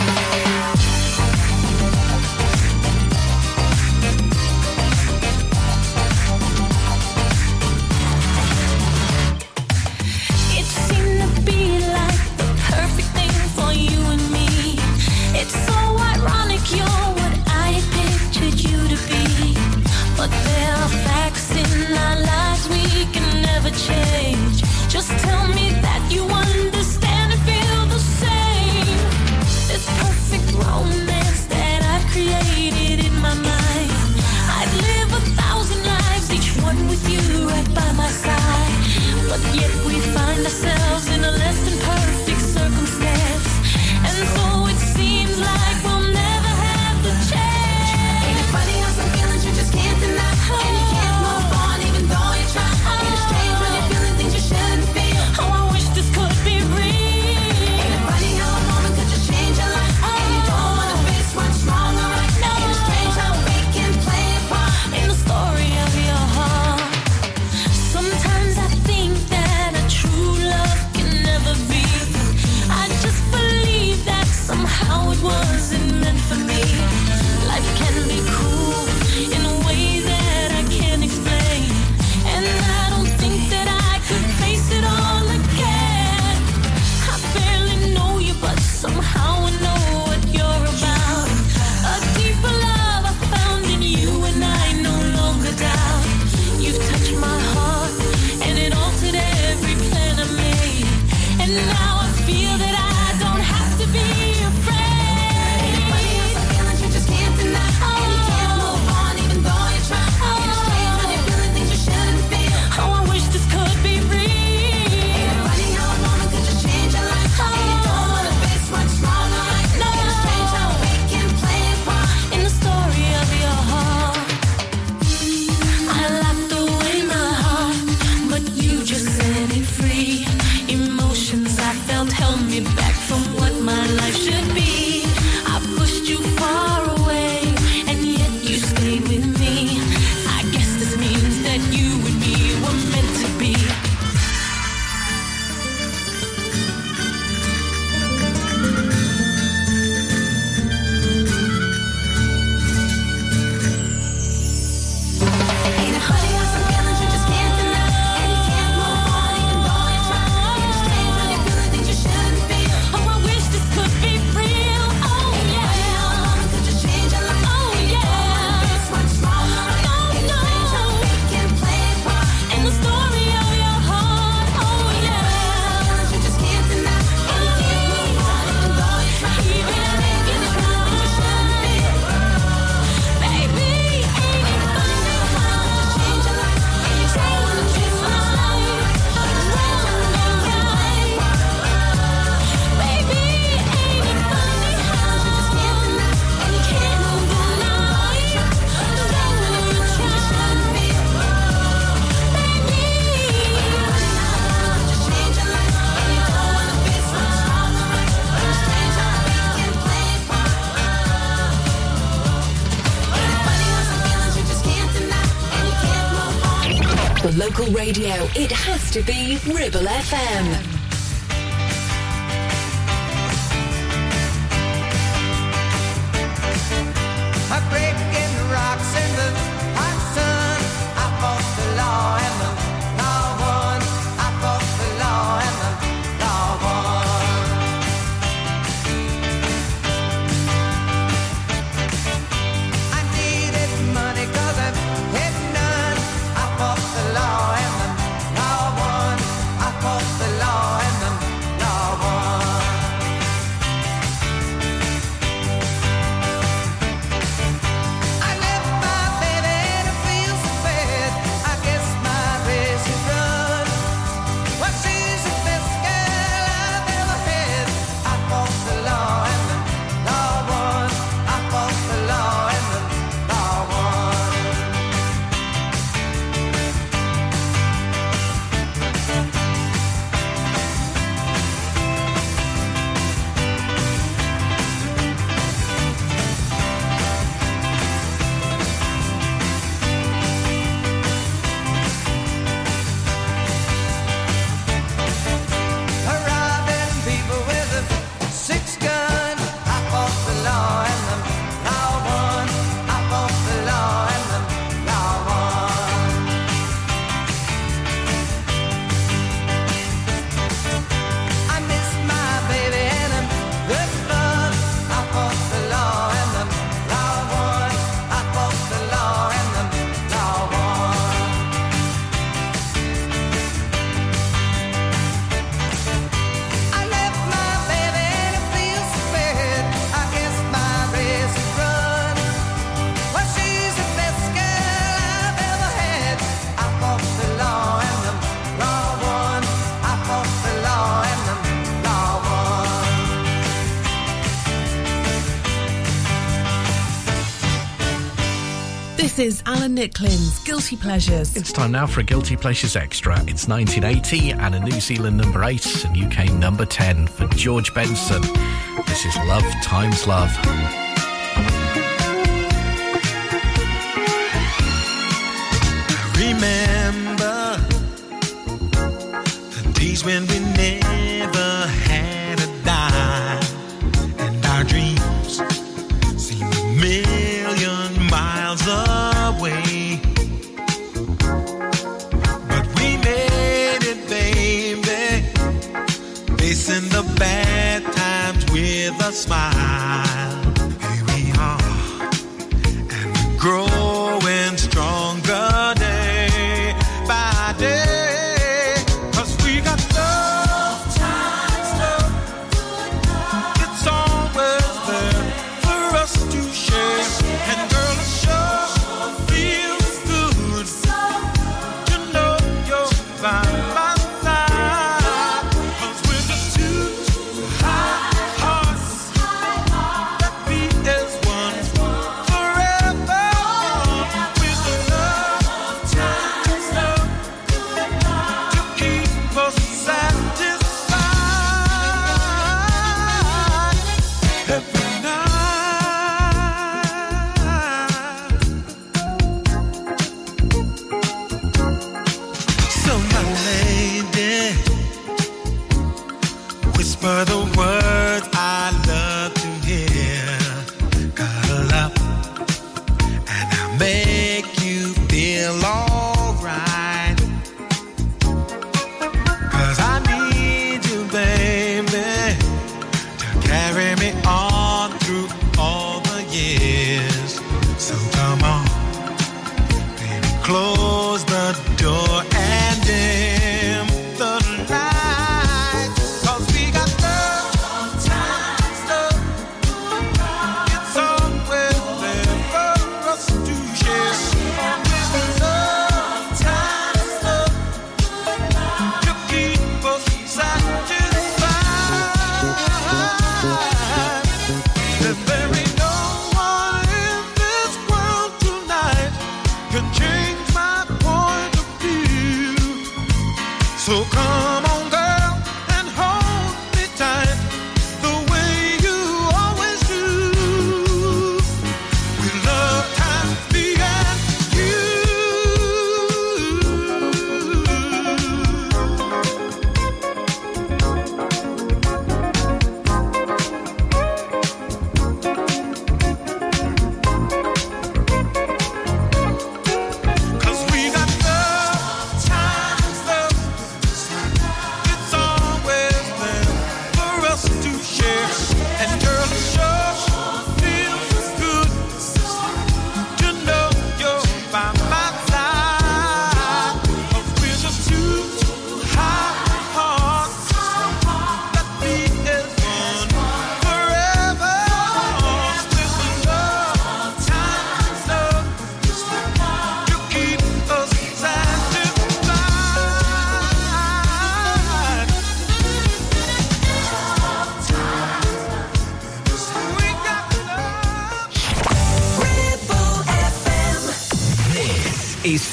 Speaker 2: Nick Guilty Pleasures.
Speaker 4: It's time now for a Guilty Pleasures Extra. It's 1980 and a New Zealand number 8 and UK number 10 for George Benson. This is Love Times Love.
Speaker 7: I remember the days when we
Speaker 6: met.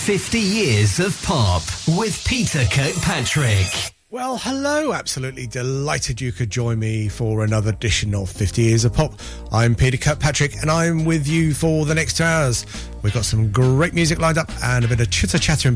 Speaker 6: 50 years of pop with Peter Kirkpatrick.
Speaker 19: Well, hello. Absolutely delighted you could join me for another edition of 50 Years of Pop. I'm Peter Kirkpatrick and I'm with you for the next two hours. We've got some great music lined up and a bit of chitter chatter in between.